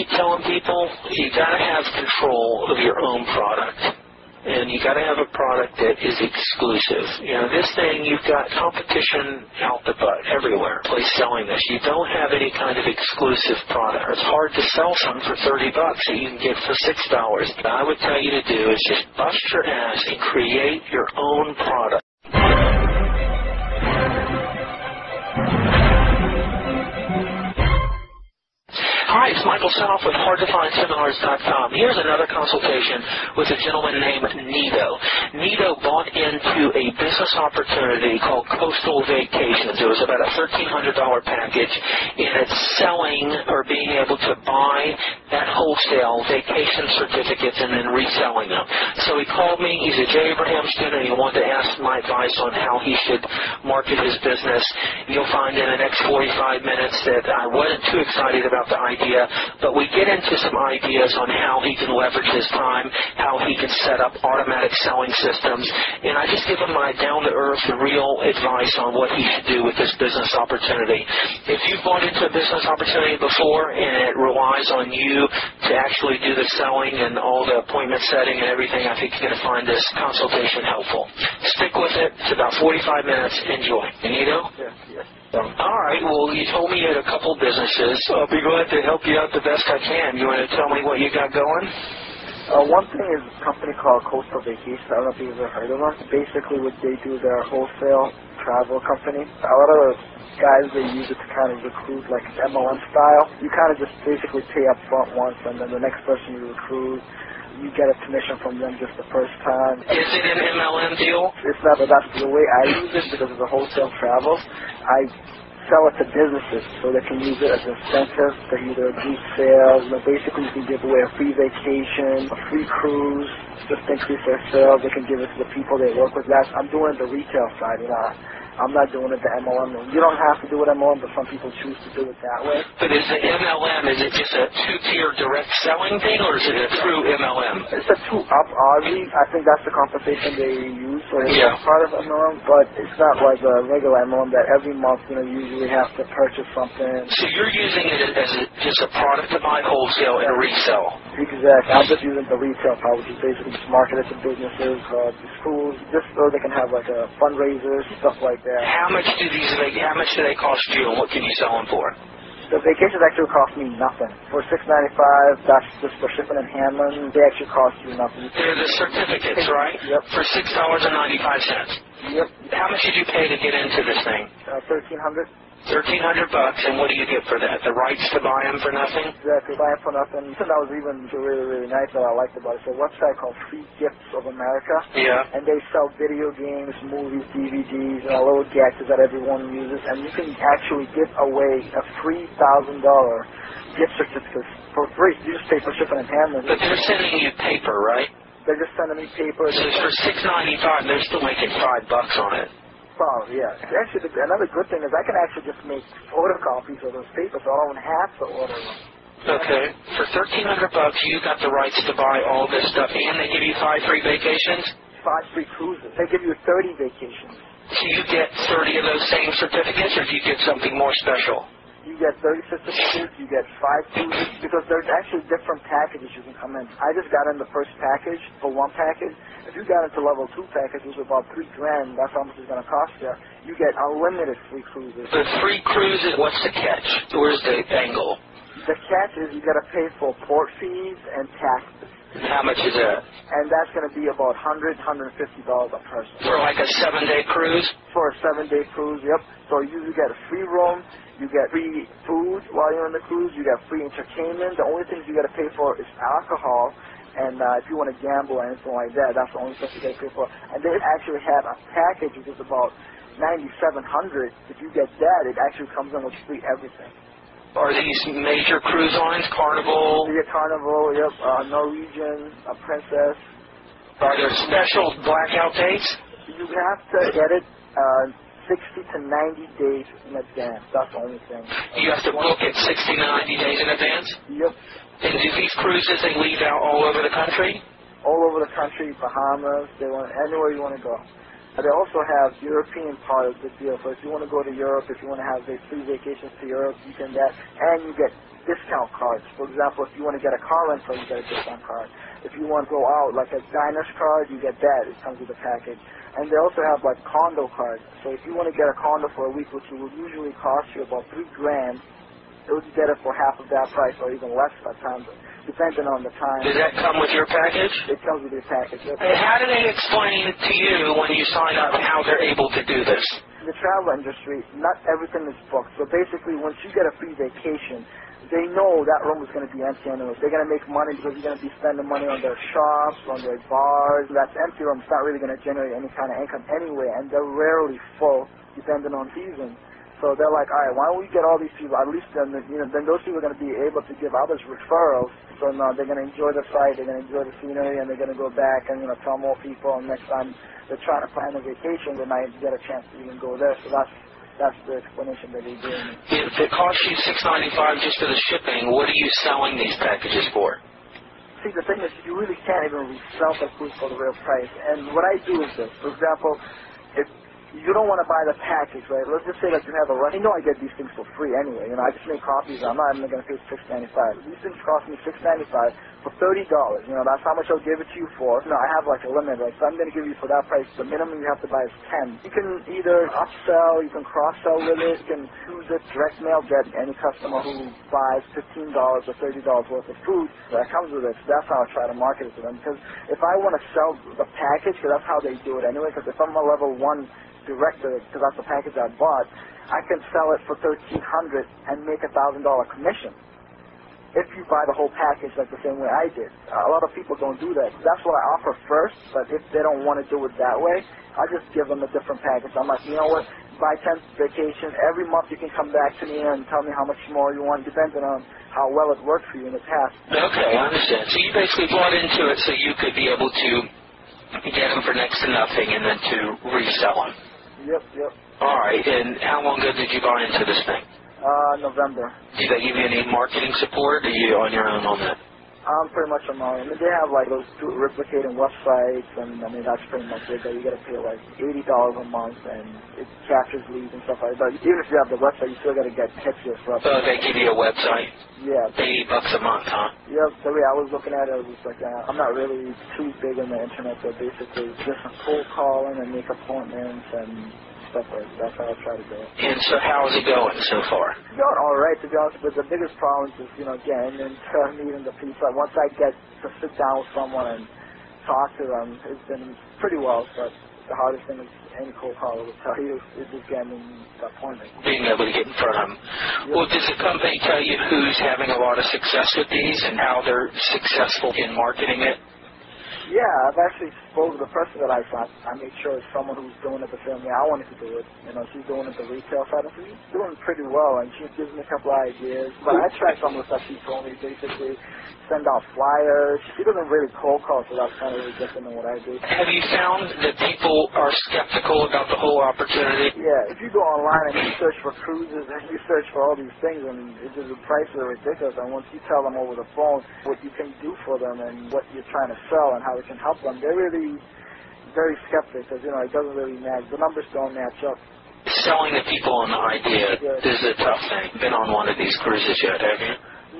Keep telling people, you got to have control of your own product. And you got to have a product that is exclusive. You know, this thing, you've got competition out the butt everywhere. Place selling this. You don't have any kind of exclusive product. It's hard to sell something for 30 bucks that you can get for $6. What I would tell you to do is just bust your ass and create your own product. Hi, it's Michael Senoff with HardToFindSeminars.com. Here's another consultation with a gentleman named Nito. Nito bought into a business opportunity called Coastal Vacations. It was about a $1,300 package, and it's selling or being able to buy at wholesale vacation certificates and then reselling them. So he called me. He's a Jay Abraham student. and He wanted to ask my advice on how he should market his business. You'll find in the next 45 minutes that I wasn't too excited about the idea idea, but we get into some ideas on how he can leverage his time, how he can set up automatic selling systems, and I just give him my down to earth, real advice on what he should do with this business opportunity. If you've bought into a business opportunity before and it relies on you to actually do the selling and all the appointment setting and everything, I think you're going to find this consultation helpful. Stick with it. It's about 45 minutes. Enjoy. Anito? Yes, yes. All right. Well, you told me you had a couple businesses. I'll be glad to help you out the best I can. You want to tell me what you got going? Uh, one thing is a company called Coastal Vacations. I don't know if you've ever heard of them. Basically, what they do, they're a wholesale travel company. A lot of the guys, they use it to kind of recruit like MLM style. You kind of just basically pay up front once, and then the next person you recruit, you get a commission from them just the first time. Is it an MLM deal? It's not, but that's the way I use it because of the wholesale travel. I sell it to businesses so they can use it as an incentive to either do sales. You know, basically, you can give away a free vacation, a free cruise, just increase their sales. They can give it to the people they work with. That's I'm doing the retail side. You know, I'm not doing it the MLM. You don't have to do it MLM, but some people choose to do it that way. But is the MLM, is it just a two-tier direct selling thing, or is it a true MLM? It's a two-up RV. I think that's the compensation they use for yeah. part of MLM, but it's not like a regular MLM that every month, you know, you usually have to purchase something. So you're using it as a, just a product to buy wholesale and resell? Exactly. I'm just using the retail part, which is basically just market it to businesses, uh, schools, just so they can have like a fundraisers, stuff like that yeah. How much do these how much do they cost you, and what can you sell them for? The vacations actually cost me nothing. For six ninety five, that's just for shipping and handling. They actually cost you nothing. They're the certificates, right? Yep. For six dollars and ninety five cents. Yep. How much did you pay to get into this thing? Uh, Thirteen hundred. Thirteen hundred bucks, and what do you get for that? The rights to buy them for nothing? Exactly, buy them for nothing. And that was even really, really nice that I liked about it. It's a website called Free Gifts of America. Yeah. And they sell video games, movies, DVDs, and little gadgets that everyone uses. And you can actually give away a free thousand dollar gift certificate for free. You just pay for shipping and handling. But they're sending you paper, right? They're just sending me paper. So for six ninety five, they're still making five bucks on it yeah. Actually, the, another good thing is I can actually just make photocopies of those papers, so I don't have to order them. Okay. For thirteen hundred bucks, you got the rights to buy all this stuff, and they give you five free vacations. Five free cruises. They give you thirty vacations. So you get thirty of those same certificates, or do you get something more special? You get 30 certificates, you get five cruises, because there's actually different packages you can come in. I just got in the first package for one package. If you got into level two package, which about three grand, that's how much it's going to cost you. You get unlimited free cruises. The free cruises, what's the catch? Where's the angle? The catch is you got to pay for port fees and taxes. And how much is that? And that's going to be about $100, $150 a person. For like a seven-day cruise? For a seven-day cruise, yep. So you usually get a free room, you get free food while you're on the cruise, you get free entertainment. The only things you got to pay for is alcohol and uh, if you want to gamble or anything like that, that's the only stuff you get paid for. And they actually have a package which is about ninety-seven hundred. If you get that, it actually comes in with free everything. Are these major cruise lines, Carnival? You get Carnival, yep, uh, Norwegian, uh, Princess. Are there special blackout dates? You have to get it uh, 60 to 90 days in advance. That's the only thing. You have to book it 60 to 90 days in advance? Yep. And do these cruises, they leave out all over the country? All over the country, Bahamas, they want anywhere you want to go. They also have European part of the deal. So if you want to go to Europe, if you want to have a free vacations to Europe, you can that, and you get discount cards. For example, if you want to get a car rental, you get a discount card. If you want to go out, like a diner's card, you get that. It comes with a package. And they also have like condo cards. So if you want to get a condo for a week, which will usually cost you about three grand, it would get it for half of that price or even less by times depending on the time. Does that come with your package? It comes with your package. Yep. And how do they explain to you when you sign up how they're able to do this? The travel industry, not everything is booked. So basically, once you get a free vacation, they know that room is going to be empty anyway. They're going to make money because you're going to be spending money on their shops, on their bars. That empty room is not really going to generate any kind of income anyway, and they're rarely full, depending on season. So they're like, all right, why don't we get all these people? At least then, you know, then those people are going to be able to give others referrals. So now they're going to enjoy the site, they're going to enjoy the scenery, and they're going to go back and you know tell more people. And next time they're trying to plan a vacation, they might get a chance to even go there. So that's that's the explanation that they're doing. If it costs you six ninety five just for the shipping, what are you selling these packages for? See, the thing is, you really can't even resell the food for the real price. And what I do is this. For example, if you don't want to buy the package, right? Let's just say that you have a run. You know I get these things for free anyway. You know, I just make copies. I'm not even going to pay six ninety five. These things cost me six ninety five for thirty dollars. You know, that's how much I'll give it to you for. Know, I have like a limit, right? So I'm to give you for that price. The minimum you have to buy is ten. You can either upsell, you can cross sell with it, you can use it direct mail get any customer who buys fifteen dollars or thirty dollars worth of food that comes with it. So that's how I try to market it to them. Because if I want to sell the package, because that's how they do it anyway. Because if I'm a level one director, because that's the package I bought, I can sell it for thirteen hundred and make a thousand dollar commission. If you buy the whole package like the same way I did, a lot of people don't do that. That's what I offer first. But if they don't want to do it that way, I just give them a different package. I'm like, you know what? Buy ten vacation every month. You can come back to me and tell me how much more you want, depending on how well it worked for you in the past. Okay, I understand. So you basically bought into it so you could be able to get them for next to nothing and then to resell them. Yep, yep. All right, and how long ago did you buy into this thing? Uh, November. Did they give you any marketing support, or are you on your own on that? I'm pretty much on my own. I mean, they have like those two replicating websites, and I mean that's pretty much it. That you got to pay like eighty dollars a month, and it captures leads and stuff like that. But even if you have the website, you still got to get pictures from. So they give you a website. Yeah. Eighty bucks a month, huh? Yep. The way I was looking at it, I was just like, uh, I'm not really too big on the internet, but basically just cold calling and make appointments and stuff like that. That's how I try to do it. And so how's it going so far? It's going all right, to be honest. But the biggest problem is, you know, getting into meeting the people. Once I get to sit down with someone and talk to them, it's been pretty well. But the hardest thing is any cold caller will tell you is just getting the appointment. Being able to get in front of them. Well, does the company tell you who's having a lot of success with these and how they're successful in marketing it? Yeah, I've actually to the person that I thought I made sure it's someone who's doing it the same way I wanted to do it. You know, she's doing it the retail side and she's doing pretty well and she gives me a couple of ideas. But I tried some of the stuff she told me basically send out flyers. She doesn't really cold call, so that's kind of really different than what I do. Have you found that people are skeptical about the whole opportunity? Yeah, if you go online and you search for cruises and you search for all these things and it's just the prices are ridiculous and once you tell them over the phone what you can do for them and what you're trying to sell and how it can help them, they're really very skeptic because, you know, it doesn't really match. The numbers don't match up. Selling the people on the idea is a tough thing. Been on one of these cruises yet, have you?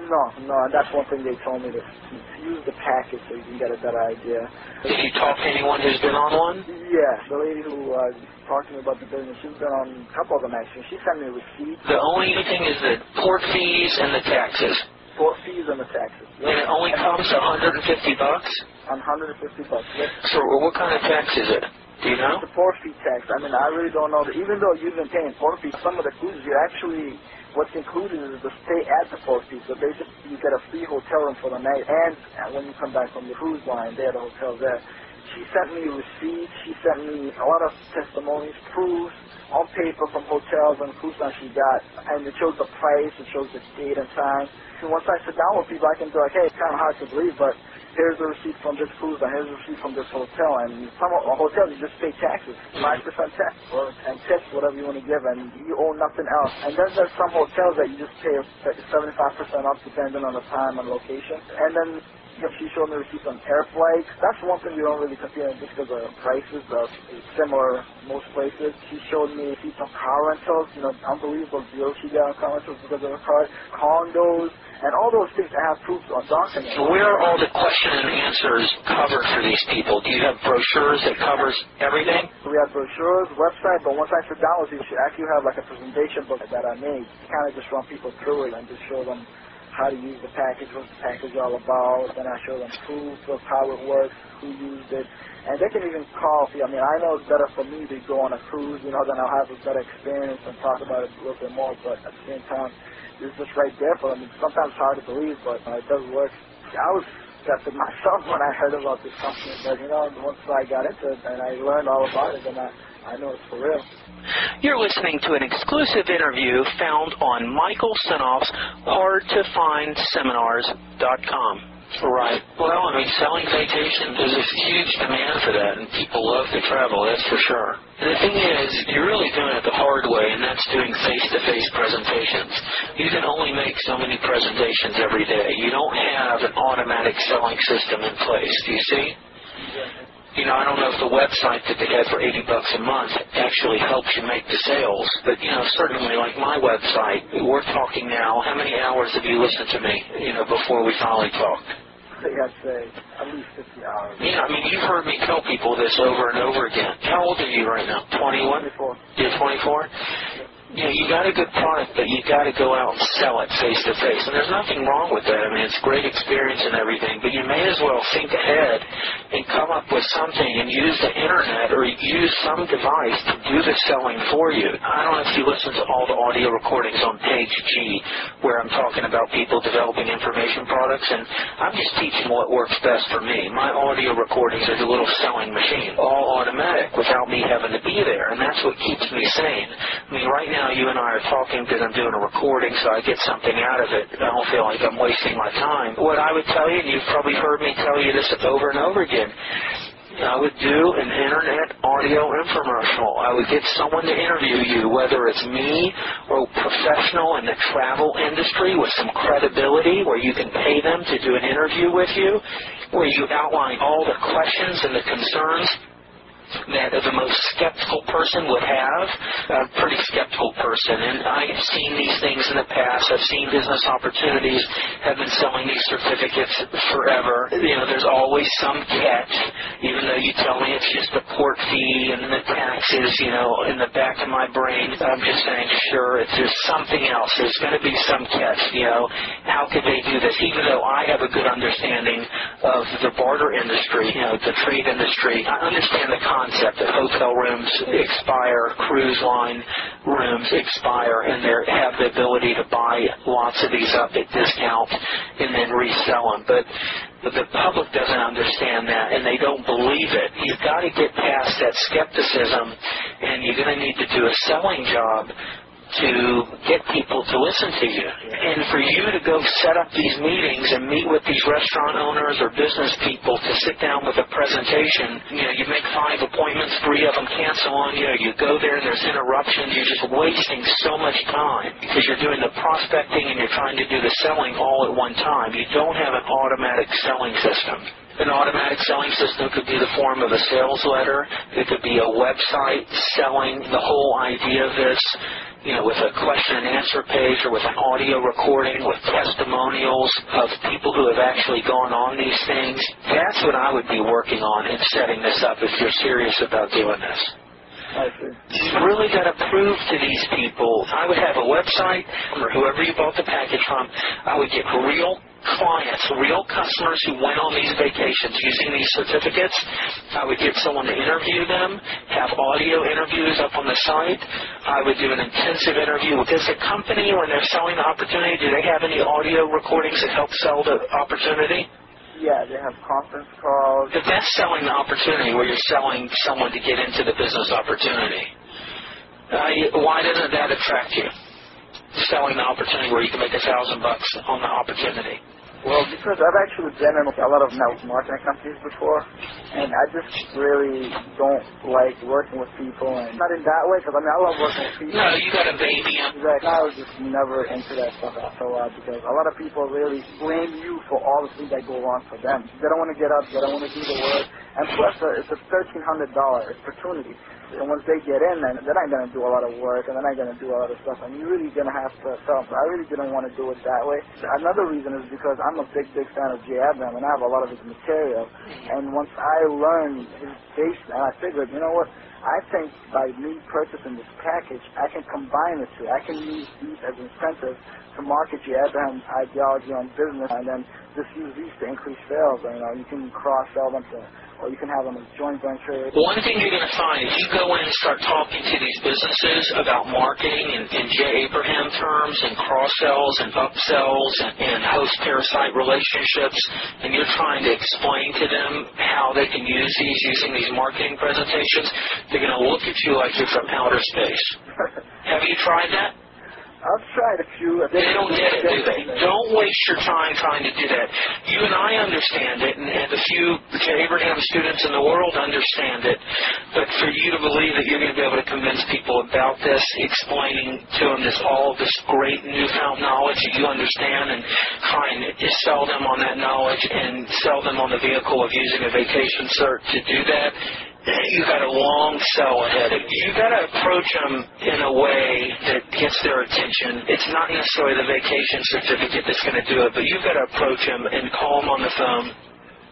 No, no, and that's one thing they told me to use the package so you can get a better idea. Did you talk to anyone who's been on one? Yeah, the lady who uh, talked to me about the business, she's been on a couple of them actually. She sent me a receipt. The only thing is the port fees and the taxes. support fees and the taxes. And it only comes to 150 bucks? On 150 bucks. So what kind of tax is it? Do you know? The port fee tax. I mean, I really don't know. Even though you've been paying port fees, some of the cruises you actually what's included is the stay at the port fee. So basically, you get a free hotel room for the night, and when you come back from the cruise line, they have the hotel there. She sent me receipts. She sent me a lot of testimonies, proofs on paper from hotels and cruise lines she got, and it shows the price, it shows the date and time. And once I sit down with people, I can be like, hey, it's kind of hard to believe, but here's a receipt from this cruise line, here's a receipt from this hotel, and some hotels you just pay taxes, five percent tax, or and tips, whatever you want to give, and you owe nothing else. And then there's some hotels that you just pay seventy-five percent off, depending on the time and location, and then. You know, she showed me receipts on air flights. That's one thing you don't really compare just because the prices are similar most places. She showed me receipts on car rentals, you know, unbelievable deals she got on car rentals because of her car, condos, and all those things that have proof on documents. So where are all the question and answers covered for these people? Do you have brochures that covers everything? We have brochures, website, but once I sit down with you, she actually have like a presentation book that I made. Kind of just run people through it and just show them how to use the package, what the package all about. Then I show them proof of how it works, who used it. And they can even call. I mean, I know it's better for me to go on a cruise, you know, then I'll have a better experience and talk about it a little bit more. But at the same time, it's just right there for them. It's sometimes hard to believe, but uh, it does work. I was skeptic myself when I heard about this company, but you know, once I got into it and I learned all about it, then I, I know it's for real. You're listening to an exclusive interview found on Michael Senoff's HardToFindSeminars.com. Right. Well, I mean, selling vacation, there's a huge demand for that, and people love to travel, that's for sure. And the thing is, you're really doing it the hard way, and that's doing face-to-face presentations. You can only make so many presentations every day. You don't have an automatic selling system in place, do you see? You know, I don't know if the website that they had for 80 bucks a month actually helps you make the sales, but, you know, certainly like my website, we're talking now, how many hours have you listened to me, you know, before we finally talked? I think I'd say at least 50 hours. Yeah, I mean, you've heard me tell people this over and over again. How old are you right now? 21? 24. You're 24? You know, you got a good product, but you got to go out and sell it face to face. And there's nothing wrong with that. I mean, it's great experience and everything, but you may as well think ahead and come up with something and use the internet or use some device to do the selling for you. I don't know if you listen to all the audio recordings on page G where I'm talking about people developing information products, and I'm just teaching what works best for me. My audio recordings are the little selling machine, all automatic without me having to be there, and that's what keeps me sane. I mean, right now you and I are talking because I'm doing a recording, so I get something out of it. I don't feel like I'm wasting my time. What I would tell you, and you've probably heard me tell you this over and over again, I would do an internet audio infomercial. I would get someone to interview you, whether it's me or a professional in the travel industry with some credibility where you can pay them to do an interview with you, where you outline all the questions and the concerns that the most skeptical person would have, a pretty skeptical person. And I've seen these things in the past. I've seen business opportunities, have been selling these certificates forever. You know, there's always some catch, even though you tell me it's just the port fee and the taxes, you know, in the back of my brain, I'm just saying, sure, if there's something else, there's going to be some catch, you know. How could they do this? Even though I have a good understanding of the barter industry, you know, the trade industry, I understand the concept that hotel rooms expire, cruise line rooms expire, and they have the ability to buy lots of these up at discount and then resell them. But but the public doesn't understand that and they don't believe it. You've got to get past that skepticism and you're going to need to do a selling job to get people to listen to you. And for you to go set up these meetings and meet with these restaurant owners or business people to sit down with a presentation, you know, you make five appointments, three of them cancel on you, you go there there's interruptions, you're just wasting so much time because you're doing the prospecting and you're trying to do the selling all at one time. You don't have an automatic selling system. An automatic selling system could be the form of a sales letter. It could be a website selling the whole idea of this, you know, with a question and answer page or with an audio recording with testimonials of people who have actually gone on these things. That's what I would be working on in setting this up if you're serious about doing this. You really got to prove to these people. I would have a website, or whoever you bought the package from, I would get real clients, real customers who went on these vacations using these certificates. I would get someone to interview them, have audio interviews up on the site. I would do an intensive interview. Does the company, when they're selling the opportunity, do they have any audio recordings that help sell the opportunity? Yeah, they have conference calls. If that's selling the opportunity where you're selling someone to get into the business opportunity, uh, why doesn't that attract you? Selling the opportunity where you can make a thousand bucks on the opportunity. Well, because I've actually been in a lot of network marketing companies before, and I just really don't like working with people, and not in that way, because I mean, I love working with people. No, you got a baby. Um, exactly. I was just never into that stuff after a while, uh, because a lot of people really blame you for all the things that go wrong for them. They don't want to get up, they don't want to do the work, and plus, uh, it's a $1,300 opportunity. And once they get in, then they're not going to do a lot of work, and they're not going to do a lot of stuff. And you're really going to have to sell. I really didn't want to do it that way. Another reason is because I'm a big, big fan of Jay Abraham, and I have a lot of his material. And once I learned his base, and I figured, you know what? I think by me purchasing this package, I can combine the two. I can use these as incentives to market Jay Abraham's ideology on business, and then just use these to increase sales. And, You know, you can cross sell them to or you can have them as joint venture. One thing you're going to find if you go in and start talking to these businesses about marketing in, in Jay Abraham terms and cross sells and upsells and, and host parasite relationships, and you're trying to explain to them how they can use these using these marketing presentations, they're going to look at you like you're from outer space. Have you tried that? I've tried a few. They don't get it, do they? Don't waste your time trying to do that. You and I understand it, and, and the few Abraham students in the world understand it. But for you to believe that you're going to be able to convince people about this, explaining to them this all this great newfound knowledge that you understand, and trying to sell them on that knowledge and sell them on the vehicle of using a vacation cert to do that you got a long sell ahead. Of you. You got to approach them in a way that gets their attention. It's not necessarily the vacation certificate that's going to do it, but you've got to approach them and call them on the phone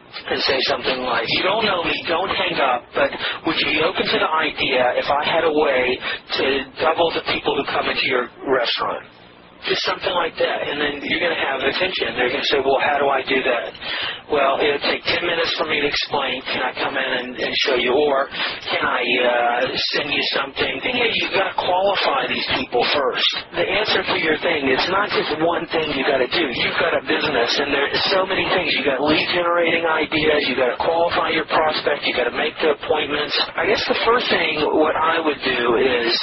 and say something like, "You don't know me, don't hang up, but would you be open to the idea if I had a way to double the people who come into your restaurant?" Just something like that, and then you're going to have attention. They're going to say, "Well, how do I do that?" Well, it'll take ten minutes for me to explain. Can I come in and, and show you, or can I uh, send you something? The thing you've got to qualify these people first. The answer to your thing is not just one thing you got to do. You've got a business, and there's so many things. You've got lead generating ideas. You've got to qualify your prospect. You've got to make the appointments. I guess the first thing what I would do is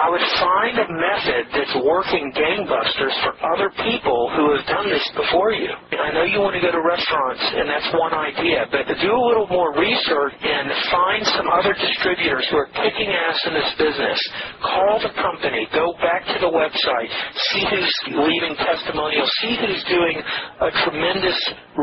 I would find a method that's working gangbusters for other people who have done this before you. I know you want to go to restaurants, and that's one idea, but do a little more research and find some other distributors who are kicking ass in this business. Call the company, go back to the website, see who's leaving testimonials, see who's doing a tremendous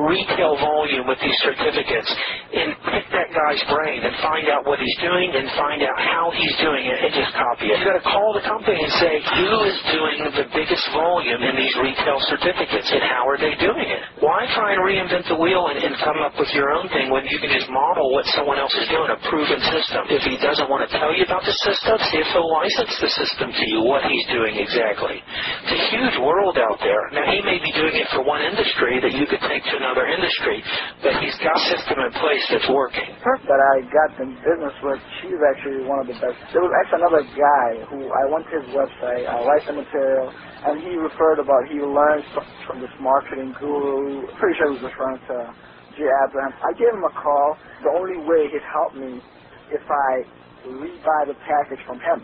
retail volume with these certificates, and pick that guy's brain and find out what he's doing and find out how he's doing it and just copy it. You got to call the company and say, who is doing the biggest volume in these retail certificates and how are they doing it? Why try and reinvent the wheel and, and come up with your own thing when you can just model what someone else is doing, a proven system? If he doesn't want to tell you about the system, see if he'll license the system to you, what he's doing exactly. It's a huge world out there. Now, he may be doing it for one industry that you could take to another industry, but he's got a system in place that's working. That I got in business with, she's actually one of the best. There was actually another guy who I went to his website, I liked the material, and he referred about he learned from this marketing guru. Pretty sure he was referring to Jay Abraham. I gave him a call. The only way he'd help me if I rebuy the package from him.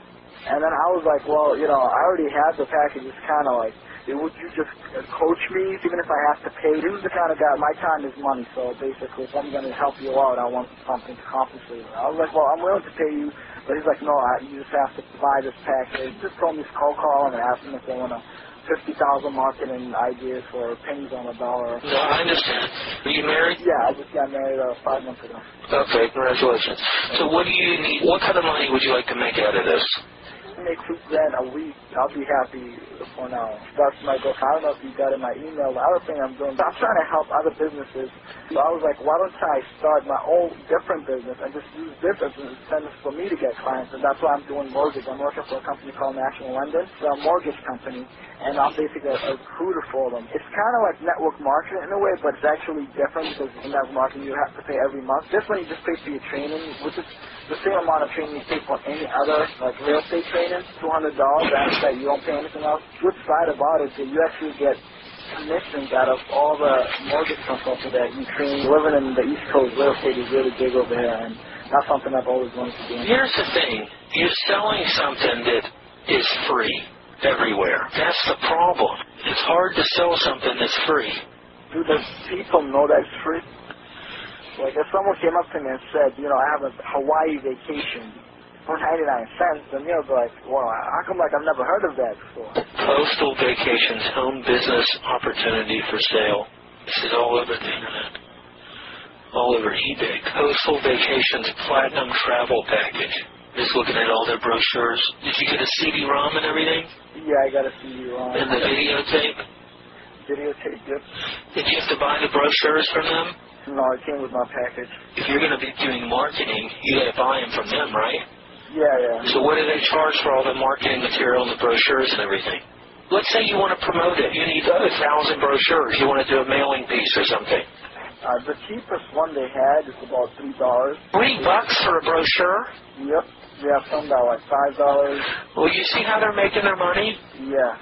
And then I was like, well, you know, I already have the package. It's kind of like, would you just coach me even if I have to pay? He was the kind of guy, my time is money, so basically if I'm going to help you out, I want something to compensate. I was like, well, I'm willing to pay you but he's like, no, I, you just have to buy this package. Just told me to call call and ask them if they want to 50,000 marketing ideas for pennies on a dollar. No, I understand. Are you married? Yeah, I just got married uh, five months ago. Okay, congratulations. So what do you need, what kind of money would you like to make out of this? Make two grand a week, I'll be happy for now. That's my goal. I don't know if you got in my email. The other thing I'm doing, I'm trying to help other businesses. So I was like, why don't I start my own different business and just use this as an incentive for me to get clients? And that's why I'm doing mortgage. I'm working for a company called National Lending. It's a mortgage company, and I'm basically a, recruiter for them. It's kind of like network marketing in a way, but it's actually different because in network marketing you have to pay every month. This one you just pay for your training, which is the same amount of training you pay for any other like real estate training, two hundred dollars. That's that you don't pay anything else. Good side about it is that you actually get commissions out of all the mortgage consultants that you train. Living in the East Coast, real estate is really big over here, and that's something I've always wanted to do. Here's the thing: you're selling something that is free everywhere. That's the problem. It's hard to sell something that's free. Do the people know that it's free? Like if someone came up to me and said, you know, I have a Hawaii vacation for 99 cents, then you'll be like, well, how come like I've never heard of that before? Coastal Vacations Home Business Opportunity for Sale. This is all over the internet. All over eBay. Coastal Vacations Platinum Travel Package. Just looking at all their brochures. Did you get a CD-ROM and everything? Yeah, I got a CD-ROM. And the videotape? videotape. Yep. Did you have to buy the brochures from them? No, it came with my package. If you're going to be doing marketing, you got to buy them from them, right? Yeah, yeah. So what do they charge for all the marketing material and the brochures and everything? Let's say you want to promote it. You need a thousand brochures. You want to do a mailing piece or something. Uh, the cheapest one they had is about three dollars. Three bucks for a brochure? Yep. Have some that like five dollars. Well, you see how they're making their money? Yeah.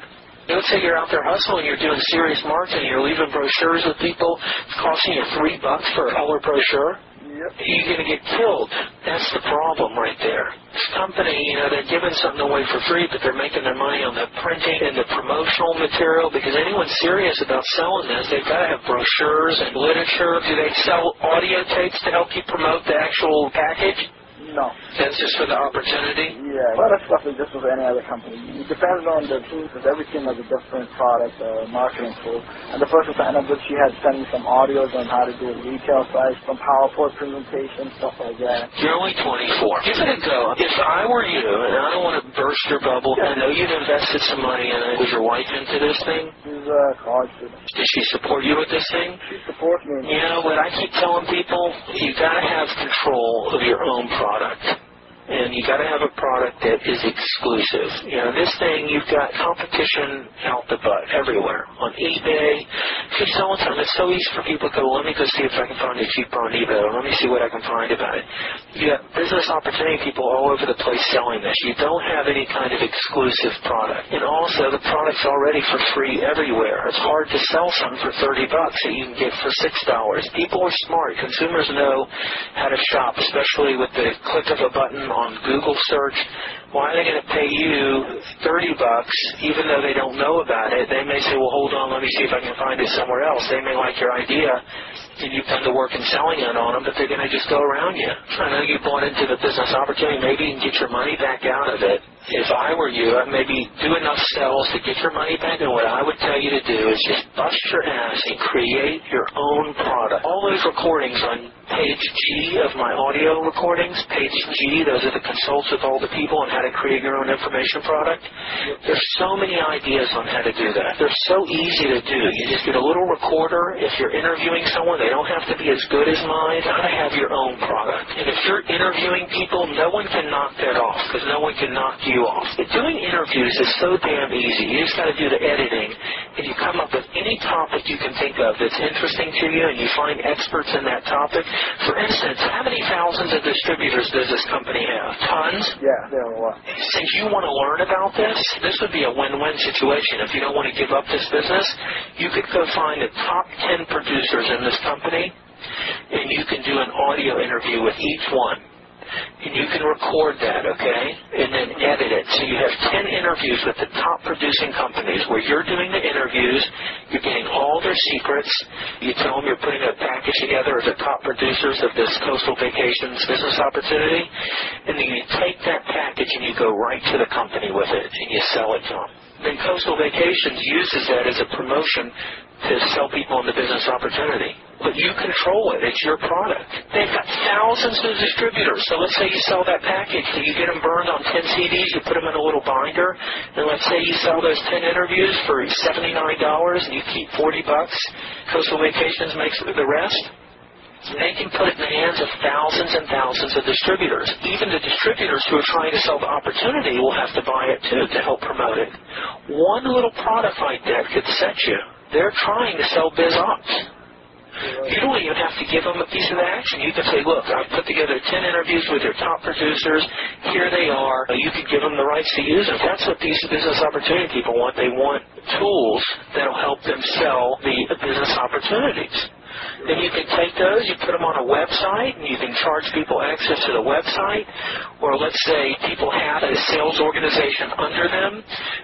Let's say you're out there hustling, you're doing serious marketing, you're leaving brochures with people, it's costing you three bucks for a color brochure. Yep. You're going to get killed. That's the problem right there. This company, you know, they're giving something away for free, but they're making their money on the printing and the promotional material because anyone serious about selling this, they've got to have brochures and literature. Do they sell audio tapes to help you promote the actual package? No. That's just for the opportunity? Yeah. A lot of stuff is just with any other company. It depends on the team because every team has a different product uh, marketing tool. And the person up with, she had sent me some audios on how to do a retail site, some PowerPoint presentation, stuff like that. You're only 24. Give it a go. If I were you, and I don't want to burst your bubble, I know you've invested some money in it. Was your wife into this thing? She's a college student. Did she support you with this thing? She supports me. You know what I keep telling people? You got to have control of your own product products. And you got to have a product that is exclusive. You know, this thing, you've got competition out the butt everywhere. On eBay, if you're selling it's so easy for people to go, let me go see if I can find it cheaper on eBay, or let me see what I can find about it. You got business opportunity people all over the place selling this. You don't have any kind of exclusive product. And also, the product's already for free everywhere. It's hard to sell something for 30 bucks that you can get for $6. People are smart. Consumers know how to shop, especially with the click of a button on Google search. Why are they going to pay you 30 bucks even though they don't know about it? They may say, well, hold on, let me see if I can find it somewhere else. They may like your idea and you've done the work in selling it on them, but they're going to just go around you. I know you bought into the business opportunity. Maybe you can get your money back out of it. If I were you, I'd maybe do enough sales to get your money back. And what I would tell you to do is just bust your ass and create your own product. All those recordings on page G of my audio recordings, page G, those are the consults with all the people on how to create your own information product. There's so many ideas on how to do that. They're so easy to do. You just get a little recorder. If you're interviewing someone, they don't have to be as good as mine. You gotta have your own product. And if you're interviewing people, no one can knock that off because no one can knock you off. But doing interviews is so damn easy. You just gotta do the editing and you come up with any topic you can think of that's interesting to you and you find experts in that topic. For instance, how many thousands of distributors does this company have? Tons? Yeah, there are a lot. Since you want to learn about this, this would be a win-win situation. If you don't want to give up this business, you could go find the top 10 producers in this company, and you can do an audio interview with each one. And you can record that, okay? And then edit it. So you have 10 interviews with the top producing companies where you're doing the interviews, you're getting all their secrets, you tell them you're putting a package together of the top producers of this coastal vacations business opportunity, and then you take that package and you go right to the company with it and you sell it to them. then Coastal Vacations uses that as a promotion to sell people on the business opportunity. But you control it. It's your product. They've got thousands of distributors. So let's say you sell that package. So you get them burned on 10 CDs. You put them in a little binder. And let's say you sell those 10 interviews for $79 and you keep 40 bucks. Coastal Vacations makes the rest. They can put it in the hands of thousands and thousands of distributors. Even the distributors who are trying to sell the opportunity will have to buy it too to help promote it. One little product like that could set you. They're trying to sell biz ops. You don't even have to give them a piece of action. You can say, look, I've put together 10 interviews with your top producers. Here they are. You can give them the rights to use them. That's what these business opportunity people want. They want tools that will help them sell the business opportunities. Then you can take those, you put them on a website, and you can charge people access to the website. Or let's say people have a sales organization under them.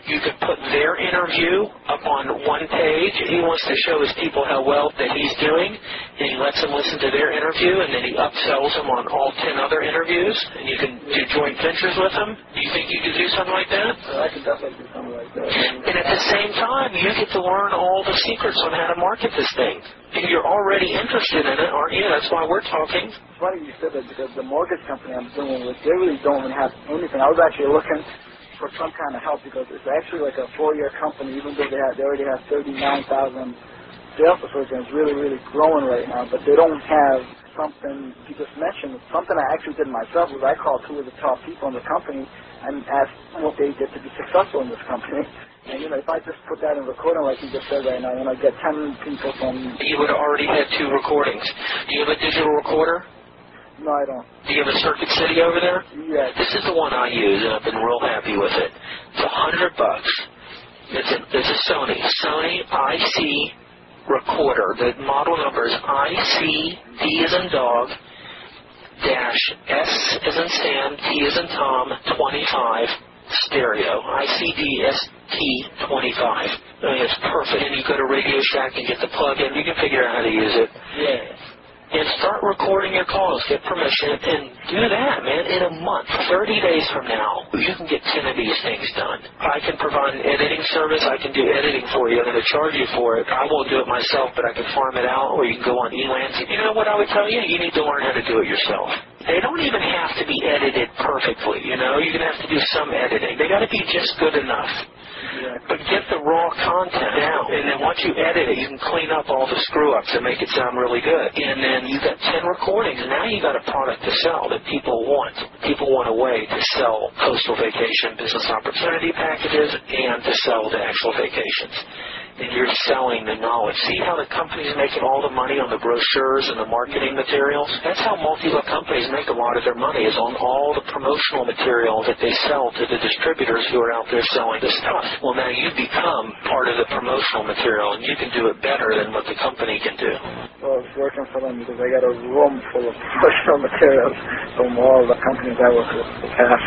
You can put their interview up on one page. He wants to show his people how well that he's doing, and he lets them listen to their interview, and then he upsells them on all 10 other interviews, and you can do joint ventures with them. Do you think you could do something like that? I could definitely do something like that. And at the same time, you get to learn all the secrets on how to market this thing. You're already interested in it, aren't you? That's why we're talking. It's funny you said that because the mortgage company I'm dealing with, they really don't even have anything. I was actually looking for some kind of help because it's actually like a four-year company, even though they have they already have 39,000 sales associates, and it's really really growing right now. But they don't have something you just mentioned. Something I actually did myself was I called two of the top people in the company and asked what they did to be successful in this company. And you know, if I just put that in recording like you just said right now, you know, I get ten people from. You would have already had two recordings. Do you have a digital recorder? No, I don't. Do you have a Circuit City over there? Yes. This is the one I use, and I've been real happy with it. It's a hundred bucks. It's a, it's a Sony Sony IC recorder. The model number is IC D as in dog dash S as in Sam T as in Tom twenty five stereo ICD ST25. I mean, it's perfect. And you go to Radio Shack and get the plug-in. You can figure out how to use it. Yeah. And start recording your calls. Get permission and do that, man. In a month, 30 days from now, you can get 10 of these things done. I can provide an editing service. I can do editing for you. I'm going to charge you for it. I won't do it myself, but I can farm it out, or you can go on Elance. You know what I would tell you? You need to learn how to do it yourself. They don't even have to be edited perfectly, you know? You're going to have to do some editing. They got to be just good enough. But get the raw content down. And then once you edit it, you can clean up all the screw ups and make it sound really good. And then you've got 10 recordings. And now you've got a product to sell that people want. People want a way to sell coastal vacation business opportunity packages and to sell the actual vacations. And you're selling the knowledge. See how the company's making all the money on the brochures and the marketing materials? That's how multi-level companies make a lot of their money is on all the promotional material that they sell to the distributors who are out there selling the stuff. Well, now you become part of the promotional material and you can do it better than what the company can do. Well, it's working for them because I got a room full of promotional materials from all the companies I work with in the past.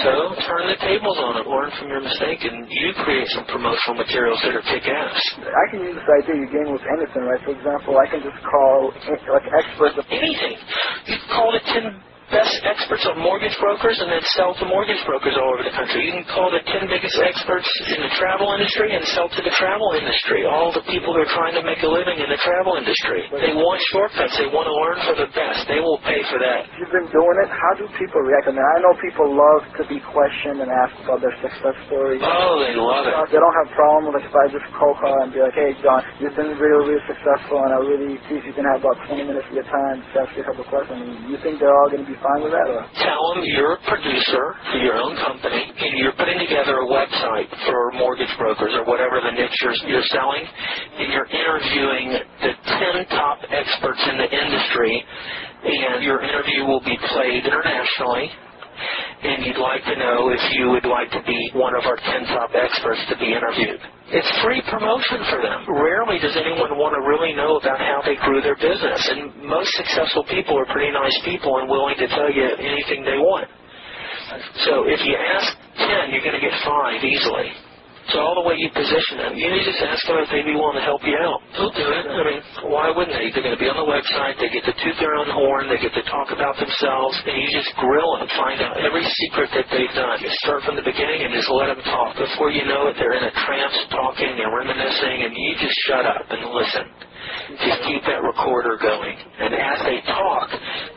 So turn the tables on it, learn from your mistake, and you create some promotional materials that are kick-ass. I can use this idea you gain with anything, right? For example, I can just call like experts. of Anything. You can call it 10 best experts on mortgage brokers and then sell to mortgage brokers all over the country. You can call the 10 biggest experts in the travel industry and sell to the travel industry. All the people who are trying to make a living in the travel industry. They want shortcuts. They want to learn for the best. They will pay for that. You've been doing it. How do people react? I mean, I know people love to be questioned and asked about their success stories. Oh, they love it. They don't have a problem with if I just call call and be like, hey, John, you've been really, really successful, and I really see if you can have about 20 minutes of your time to ask you a couple of questions. You think they're all going to be fine with that? Or? Tell them you're a producer for your own company and you're putting together a website for mortgage brokers or whatever the niche you're, you're selling, and you're interviewing the 10 top experts in the industry, and your interview will be played internationally and you'd like to know if you would like to be one of our 10 top experts to be interviewed. It's free promotion for them. Rarely does anyone want to really know about how they grew their business, and most successful people are pretty nice people and willing to tell you anything they want. So if you ask 10, you're going to get five easily. So all the way you position them, you just ask them if they'd be willing to help you out. They'll do it. I mean, why wouldn't they? They're going to be on the website. They get to toot their own horn. They get to talk about themselves. And you just grill them, find out every secret that they've done. You start from the beginning and just let them talk. Before you know it, they're in a trance talking and reminiscing, and you just shut up and listen. Just keep that recorder going. And as they talk,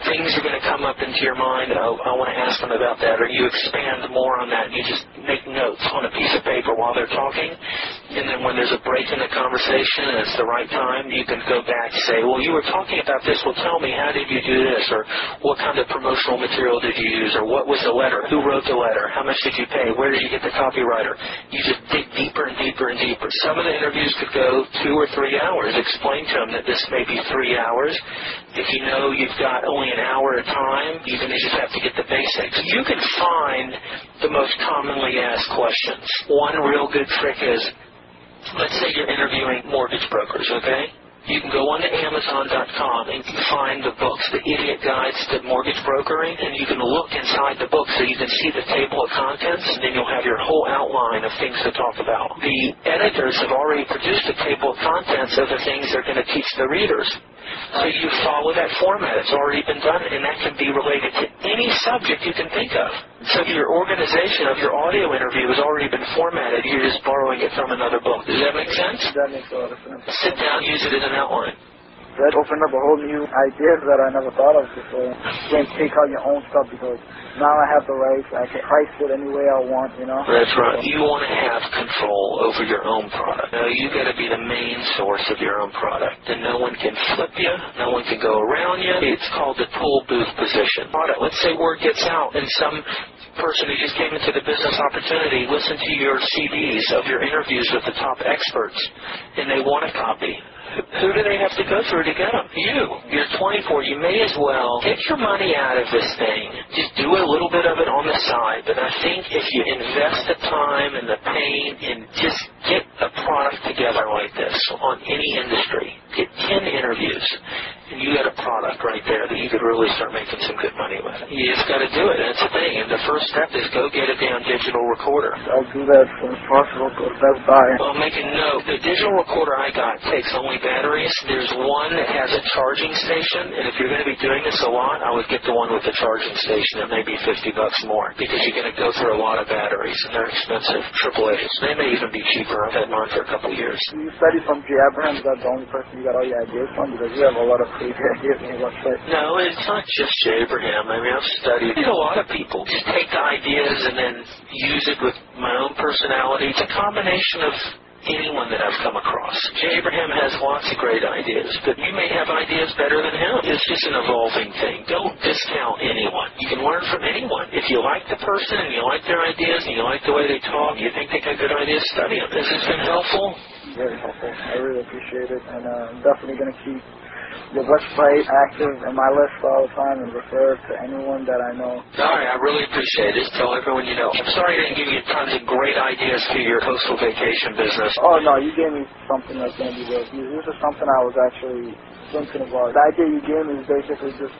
things are going to come up into your mind. Oh, I want to ask them about that. Or you expand more on that. And you just make notes on a piece of paper while they're talking. And then when there's a break in the conversation and it's the right time, you can go back and say, well, you were talking about this. Well, tell me, how did you do this? Or what kind of promotional material did you use? Or what was the letter? Who wrote the letter? How much did you pay? Where did you get the copywriter? You just dig deeper and deeper and deeper. Some of the interviews could go two or three hours. Explain to them that this may be three hours. If you know you've got only an hour of time, you can just have to get the basics. You can find the most commonly asked questions. One real good trick is, let's say you're interviewing mortgage brokers, okay? You can go on to Amazon.com and you can find the books, the Idiot Guides to Mortgage Brokering, and you can look inside the book so you can see the table of contents, and then you'll have your whole outline of things to talk about. The editors have already produced a table of contents of the things they're going to teach the readers. So you follow that format. It's already been done, and that can be related to any subject you can think of. So your organization of your audio interview has already been formatted. You're just borrowing it from another book. Does that make sense? That makes a lot of sense. Sit down, use it as an outline. That opened up a whole new ideas that I never thought of before. You can take out your own stuff because now I have the rights. I can price it any way I want, you know? That's right. You want to have control over your own product. Now, you got to be the main source of your own product. And no one can flip you. No one can go around you. It's called the tool booth position. Let's say word gets out and some person who just came into the business opportunity listened to your CDs of your interviews with the top experts and they want a copy. Who do they have to go through to get them? You. You're 24. You may as well get your money out of this thing. Just do a little bit of it on the side. But I think if you invest the time and the pain and just get a product together like this on any industry, get 10 interviews, and you got a product right there that you could really start making some good money with. You just got to do it. That's the thing. And the first step is go get a damn digital recorder. I'll do that as soon as possible. Go to Best Buy. Well, make a note. The digital recorder I got takes only batteries. There's one that has a charging station, and if you're going to be doing this a lot, I would get the one with the charging station. It may be 50 bucks more because you're going to go through a lot of batteries, and they're expensive. Triple A's. They may even be cheaper. I've had mine for a couple of years. You study from Jay Abraham. Is that the only person you got all your ideas from? Because you have a lot of crazy ideas on your website. No, it's not just Jay Abraham. I mean, I've studied a lot of people. Just take the ideas and then use it with my own personality. It's a combination of anyone that I've come across. Abraham has lots of great ideas, but you may have ideas better than him. It's just an evolving thing. Don't discount anyone. You can learn from anyone. If you like the person and you like their ideas and you like the way they talk, you think they got good ideas, study them. This has been helpful? Very helpful. I really appreciate it, and uh, I'm definitely going to keep your website active in my list all the time and refer to anyone that I know. Right, I really appreciate it. Tell everyone you know. I'm sorry I didn't give you tons of great ideas for your coastal vacation business. Oh no, you gave me something that's going to be good. This is something I was actually thinking about. The idea you gave me is basically just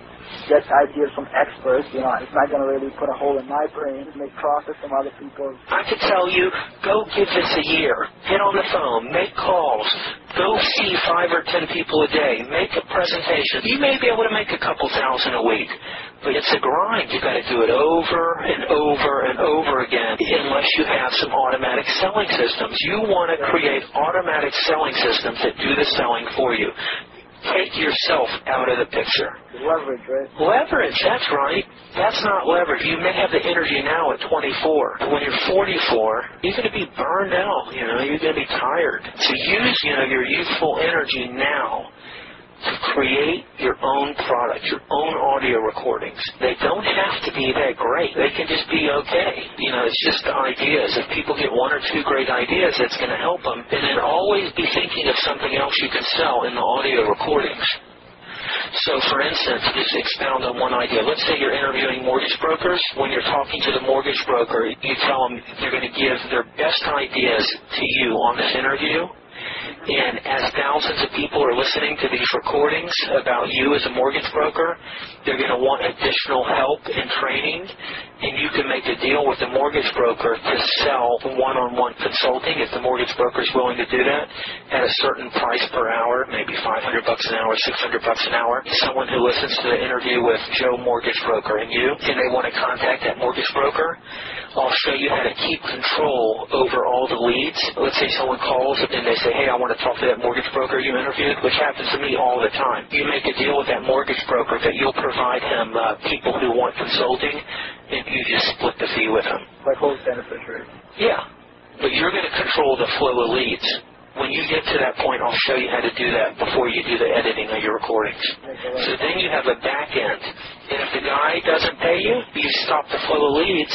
get ideas from experts. You know, it's not going to really put a hole in my brain. Make profit from other people's. I could tell you, go give this a year. Get on the phone, make calls, go see five or ten people a day, make a presentation. You may be able to make a couple thousand a week, but it's a grind. You've got to do it over and over and over again unless you have some automatic selling systems. You want to create automatic selling systems that do the selling for you take yourself out of the picture. Leverage, right? Leverage, that's right. That's not leverage. You may have the energy now at 24. but When you're 44, you're going to be burned out. You know, you're going to be tired. So use, you know, your youthful energy now to create your own product, your own audio recordings. They don't have to be that great. They can just be okay. You know, it's just ideas. If people get one or two great ideas, that's going to help them. And then always be thinking of something else you can sell in the audio recordings. So, for instance, just expound on one idea. Let's say you're interviewing mortgage brokers. When you're talking to the mortgage broker, you tell them you're going to give their best ideas to you on this interview and as thousands of people are listening to these recordings about you as a mortgage broker, they're going to want additional help and training. And you can make a deal with the mortgage broker to sell one-on-one consulting if the mortgage broker is willing to do that at a certain price per hour, maybe 500 bucks an hour, 600 bucks an hour. Someone who listens to the interview with Joe Mortgage Broker and you, and they want to contact that mortgage broker, I'll show you how to keep control over all the leads. Let's say someone calls and they say, hey, I want to talk to that mortgage broker you interviewed, which happens to me all the time. You make a deal with that mortgage broker that you'll provide him uh, people who want consulting, and you just split the fee with him. Like host beneficiary. Yeah, but you're going to control the flow of leads. When you get to that point, I'll show you how to do that before you do the editing of your recordings. So then you have a back end. And if the guy doesn't pay you, you stop the flow of leads.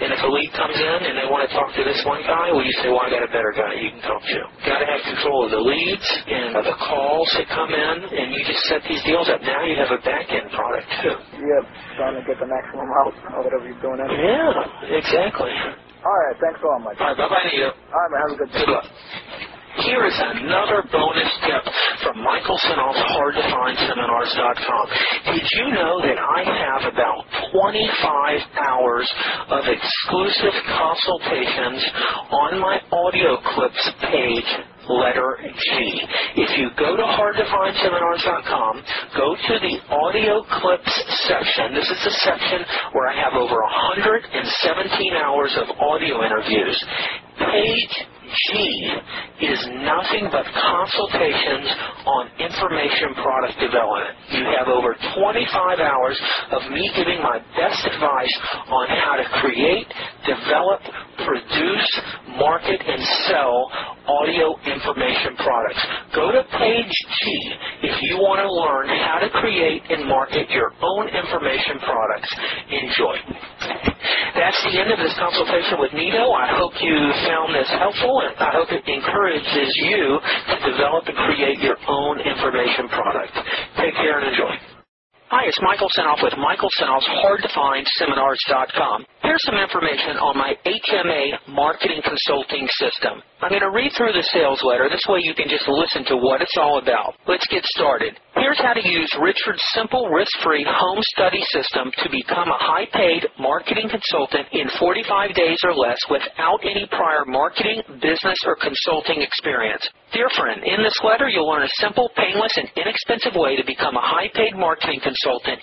And if a lead comes in and they want to talk to this one guy, well, you say, well, I got a better guy you can talk to. Got to have control of the leads and the calls that come in, and you just set these deals up. Now you have a back end product too. Yep, trying to get the maximum out of whatever you're doing. Anyway. Yeah, exactly. All right, thanks a lot, Mike. All right, bye bye, to you. All right, man, have a good day. Good luck. Here is another bonus tip from Michael Senoff's HardToFindSeminars.com. Did you know that I have about 25 hours of exclusive consultations on my audio clips page letter G. If you go to hardtofindseminars.com, go to the audio clips section. This is the section where I have over 117 hours of audio interviews. Page G is nothing but consultations on information product development. You have over 25 hours of me giving my best advice on how to create, develop, produce, market, and sell audio information products. Go to page G if you want to learn how to create and market your own information products. Enjoy. That's the end of this consultation with Nito. I hope you found this helpful, I hope it encourages you to develop and create your own information product. Take care and enjoy. Hi, it's Michael Senoff with Michael Senoff's HardToFindSeminars.com. Here's some information on my HMA marketing consulting system. I'm going to read through the sales letter. This way you can just listen to what it's all about. Let's get started. Here's how to use Richard's simple risk-free home study system to become a high-paid marketing consultant in 45 days or less without any prior marketing, business, or consulting experience. Dear friend, in this letter you'll learn a simple, painless, and inexpensive way to become a high-paid marketing consultant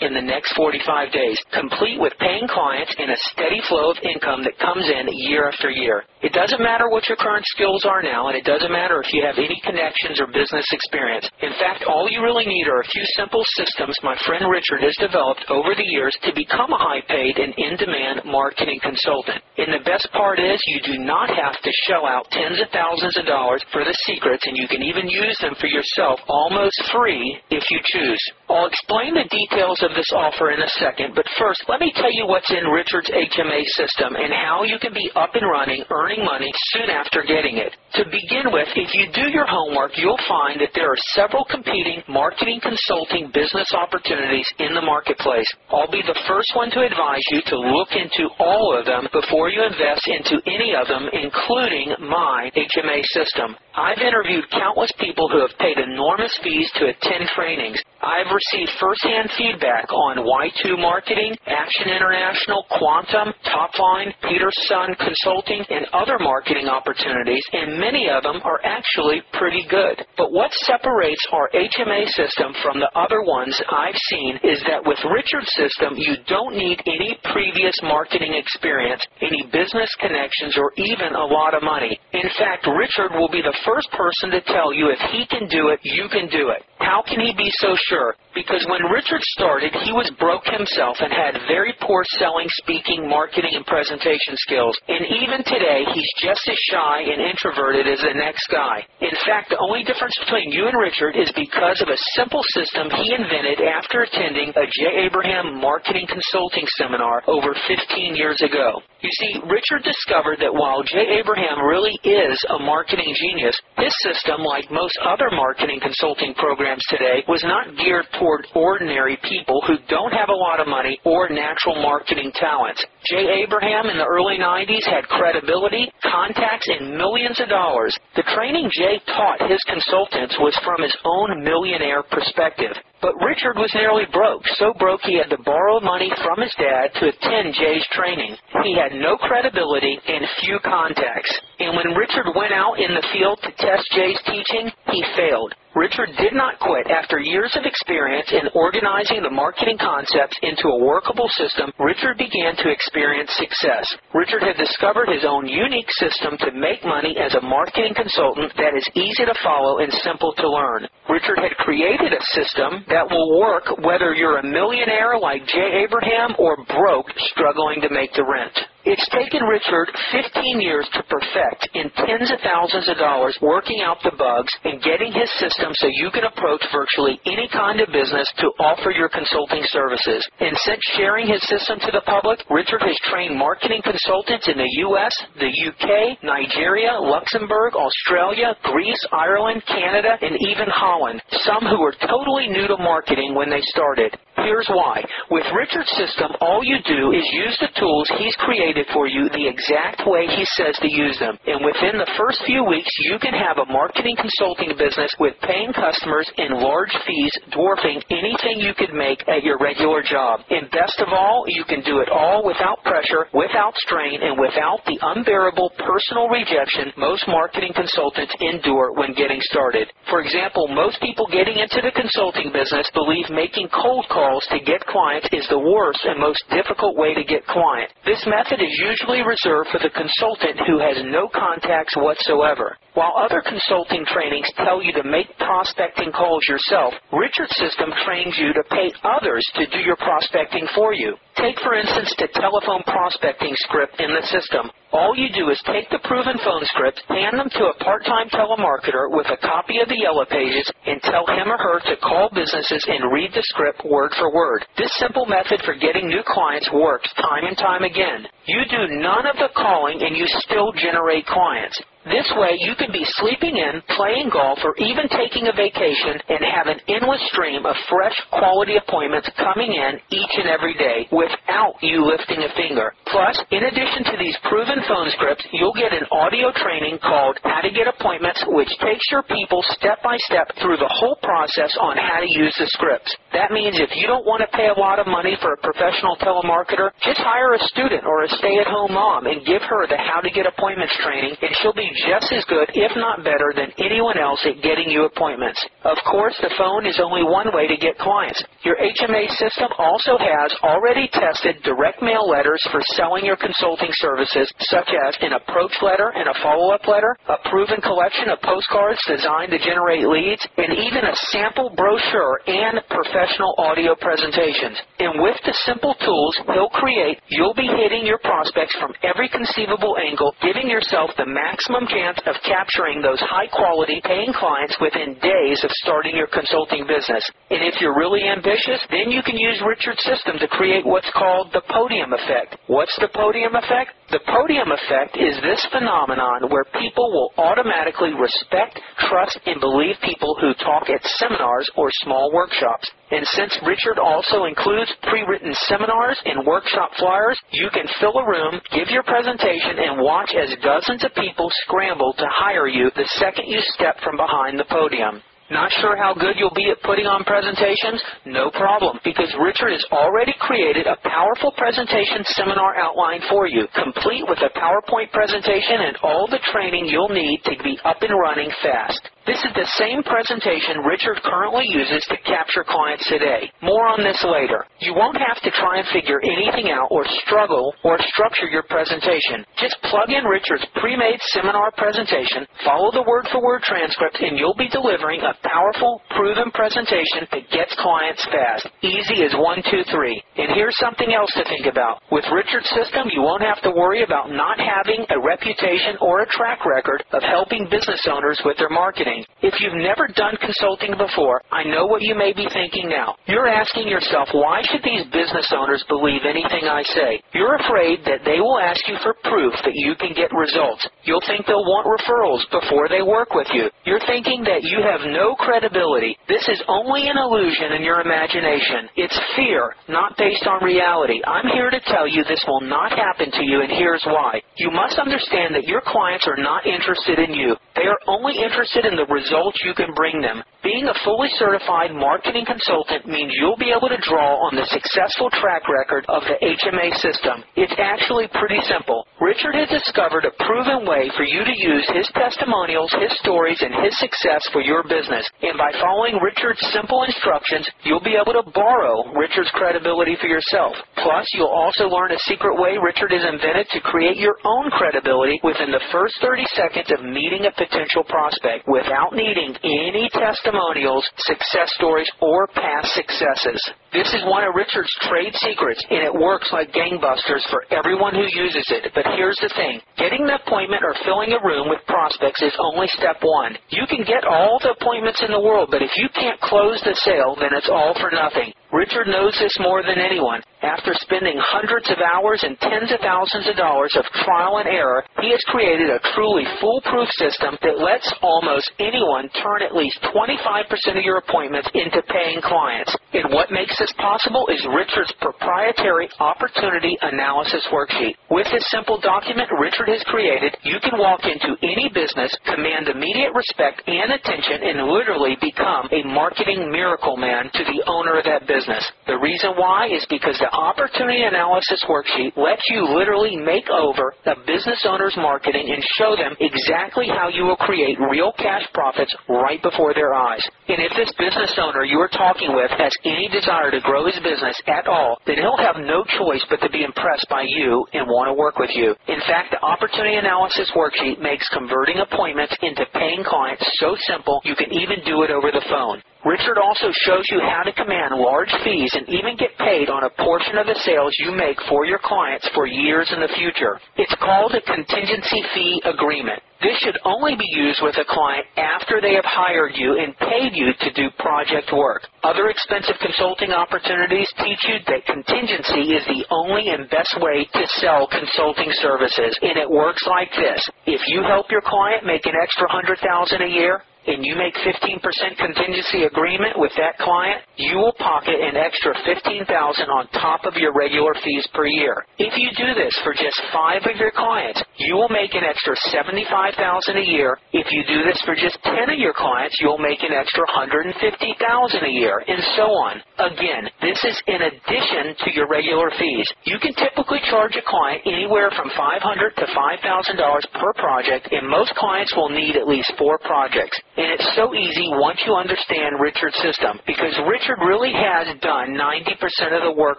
in the next 45 days, complete with paying clients and a steady flow of income that comes in year after year. It doesn't matter what your current skills are now, and it doesn't matter if you have any connections or business experience. In fact, all you really need are a few simple systems my friend Richard has developed over the years to become a high-paid and in-demand marketing consultant. And the best part is you do not have to shell out tens of thousands of dollars for the secrets, and you can even use them for yourself almost free if you choose. I'll explain the details of this offer in a second, but first, let me tell you what's in Richard's HMA system and how you can be up and running, earning money soon after getting it. To begin with, if you do your homework, you'll find that there are several competing marketing consulting business opportunities in the marketplace. I'll be the first one to advise you to look into all of them before you invest into any of them, including my HMA system. I've interviewed countless people who have paid enormous fees to attend trainings. I've received firsthand feedback on Y2 Marketing, Action International, Quantum, Topline, Peter Sun Consulting, and other marketing opportunities, and many of them are actually pretty good. But what separates our HMA system from the other ones I've seen is that with Richard's system, you don't need any previous marketing experience, any business connections, or even a lot of money. In fact, Richard will be the first person to tell you if he can do it, you can do it. How can he be so sure? Because when Richard started, he was broke himself and had very poor selling, speaking, marketing, and presentation skills. And even today, he's just as shy and introverted as the next guy. In fact, the only difference between you and Richard is because of a simple system he invented after attending a Jay Abraham marketing consulting seminar over 15 years ago. You see, Richard discovered that while Jay Abraham really is a marketing genius, his system, like most other marketing consulting programs, programs today was not geared toward ordinary people who don't have a lot of money or natural marketing talents. Jay Abraham in the early 90s had credibility, contacts, and millions of dollars. The training Jay taught his consultants was from his own millionaire perspective. But Richard was nearly broke, so broke he had to borrow money from his dad to attend Jay's training. He had no credibility and few contacts. And when Richard went out in the field to test Jay's teaching, he failed. Richard did not quit. After years of experience in organizing the marketing concepts into a workable system, Richard began to experience success. Richard had discovered his own unique system to make money as a marketing consultant that is easy to follow and simple to learn. Richard had created a system that will work whether you're a millionaire like Jay Abraham or broke struggling to make the rent. It's taken Richard 15 years to perfect in tens of thousands of dollars working out the bugs and getting his system so you can approach virtually any kind of business to offer your consulting services. And since sharing his system to the public, Richard has trained marketing consultants in the U.S., the U.K., Nigeria, Luxembourg, Australia, Greece, Ireland, Canada, and even Holland, some who were totally new to marketing when they started. Here's why. With Richard's system, all you do is use the tools he's created for you the exact way he says to use them. And within the first few weeks, you can have a marketing consulting business with paying customers and large fees dwarfing anything you could make at your regular job. And best of all, you can do it all without pressure, without strain, and without the unbearable personal rejection most marketing consultants endure when getting started. For example, most people getting into the consulting business believe making cold calls to get clients is the worst and most difficult way to get clients. This method is usually reserved for the consultant who has no contacts whatsoever. While other consulting trainings tell you to make prospecting calls yourself, Richard's system trains you to pay others to do your prospecting for you. Take, for instance, the telephone prospecting script in the system. All you do is take the proven phone script, hand them to a part-time telemarketer with a copy of the Yellow Pages, and tell him or her to call businesses and read the script word for word. This simple method for getting new clients works time and time again. You do none of the calling and you still generate clients. This way, you can be sleeping in, playing golf, or even taking a vacation and have an endless stream of fresh, quality appointments coming in each and every day without you lifting a finger. Plus, in addition to these proven phone scripts, you'll get an audio training called How to Get Appointments, which takes your people step by step through the whole process on how to use the scripts. That means if you don't want to pay a lot of money for a professional telemarketer, just hire a student or a stay-at-home mom and give her the How to Get Appointments training, and she'll be just as good, if not better, than anyone else at getting you appointments. Of course, the phone is only one way to get clients. Your HMA system also has already tested direct mail letters for selling your consulting services, such as an approach letter and a follow-up letter, a proven collection of postcards designed to generate leads, and even a sample brochure and professional audio presentations. And with the simple tools he'll create, you'll be hitting your prospects from every conceivable angle, giving yourself the maximum maximum chance of capturing those high quality paying clients within days of starting your consulting business. And if you're really ambitious, then you can use Richard's system to create what's called the podium effect. What's the podium effect? The podium effect is this phenomenon where people will automatically respect, trust, and believe people who talk at seminars or small workshops. And since Richard also includes pre-written seminars and workshop flyers, you can fill a room, give your presentation, and watch as dozens of people scramble to hire you the second you step from behind the podium. Not sure how good you'll be at putting on presentations? No problem, because Richard has already created a powerful presentation seminar outline for you, complete with a PowerPoint presentation and all the training you'll need to be up and running fast. This is the same presentation Richard currently uses to capture clients today. More on this later. You won't have to try and figure anything out or struggle or structure your presentation. Just plug in Richard's pre-made seminar presentation, follow the word-for-word transcript, and you'll be delivering a powerful, proven presentation that gets clients fast. Easy as one, two, three. And here's something else to think about. With Richard's system, you won't have to worry about not having a reputation or a track record of helping business owners with their marketing. If you've never done consulting before, I know what you may be thinking now. You're asking yourself, why should these business owners believe anything I say? You're afraid that they will ask you for proof that you can get results. You'll think they'll want referrals before they work with you. You're thinking that you have no credibility. This is only an illusion in your imagination. It's fear, not based on reality. I'm here to tell you this will not happen to you, and here's why. You must understand that your clients are not interested in you. They are only interested in the results you can bring them. Being a fully certified marketing consultant means you'll be able to draw on the successful track record of the HMA system. It's actually pretty simple. Richard has discovered a proven way for you to use his testimonials, his stories, and his success for your business. And by following Richard's simple instructions, you'll be able to borrow Richard's credibility for yourself. Plus, you'll also learn a secret way Richard has invented to create your own credibility within the first 30 seconds of meeting a potential prospect without needing any testimonials, success stories, or past successes. This is one of Richard's trade secrets, and it works like gangbusters for everyone who uses it. But here's the thing. Getting an appointment or filling a room with prospects is only step one. You can get all the appointments in the world, but if you can't close the sale, then it's all for nothing. Richard knows this more than anyone. After spending hundreds of hours and tens of thousands of dollars of trial and error, he has created a truly foolproof system that lets almost anyone turn at least 25% of your appointments into paying clients. And what makes this possible is Richard's proprietary opportunity analysis worksheet. With this simple document Richard has created, you can walk into any business, command immediate respect and attention, and literally become a marketing miracle man to the owner of that business business. The reason why is because the opportunity analysis worksheet lets you literally make over a business owner's marketing and show them exactly how you will create real cash profits right before their eyes. And if this business owner you are talking with has any desire to grow his business at all, then he'll have no choice but to be impressed by you and want to work with you. In fact, the opportunity analysis worksheet makes converting appointments into paying clients so simple you can even do it over the phone. Richard also shows you how to command large fees and even get paid on a portion of the sales you make for your clients for years in the future. It's called a contingency fee agreement. This should only be used with a client after they have hired you and paid you to do project work. Other expensive consulting opportunities teach you that contingency is the only and best way to sell consulting services. And it works like this. If you help your client make an extra hundred thousand a year, and you make 15% contingency agreement with that client, you will pocket an extra 15000 on top of your regular fees per year. If you do this for just five of your clients, you will make an extra 75000 a year. If you do this for just 10 of your clients, you'll make an extra 150000 a year, and so on. Again, this is in addition to your regular fees. You can typically charge a client anywhere from 500 to $5,000 per project, and most clients will need at least four projects. And it's so easy once you understand Richard's system because Richard really has done 90% of the work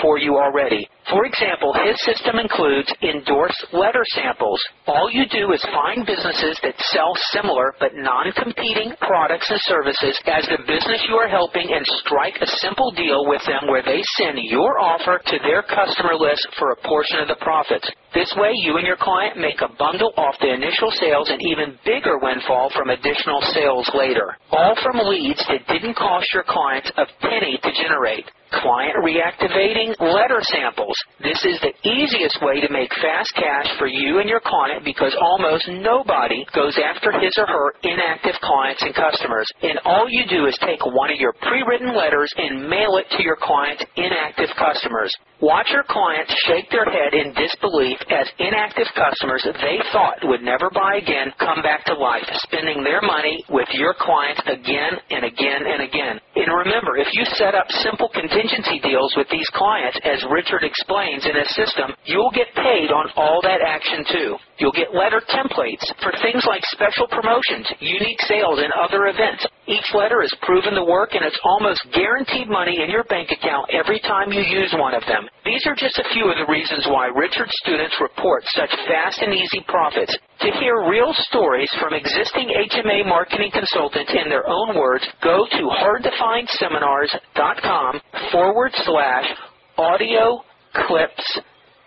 for you already. For example, his system includes endorsed letter samples. All you do is find businesses that sell similar but non-competing products and services as the business you are helping and strike a simple deal with them where they send your offer to their customer list for a portion of the profits. This way, you and your client make a bundle off the initial sales and even bigger windfall from additional sales later. All from leads that didn't cost your clients a penny to generate client reactivating letter samples. This is the easiest way to make fast cash for you and your client because almost nobody goes after his or her inactive clients and customers. And all you do is take one of your pre-written letters and mail it to your client's inactive customers. Watch your clients shake their head in disbelief as inactive customers they thought would never buy again come back to life, spending their money with your clients again and again and again. And remember, if you set up simple contingency deals with these clients, as Richard explains in his system, you'll get paid on all that action too. You'll get letter templates for things like special promotions, unique sales, and other events. Each letter is proven to work and it's almost guaranteed money in your bank account every time you use one of them. These are just a few of the reasons why Richard's students report such fast and easy profits. To hear real stories from existing HMA marketing consultants in their own words, go to hardtofindseminars.com forward slash audio clips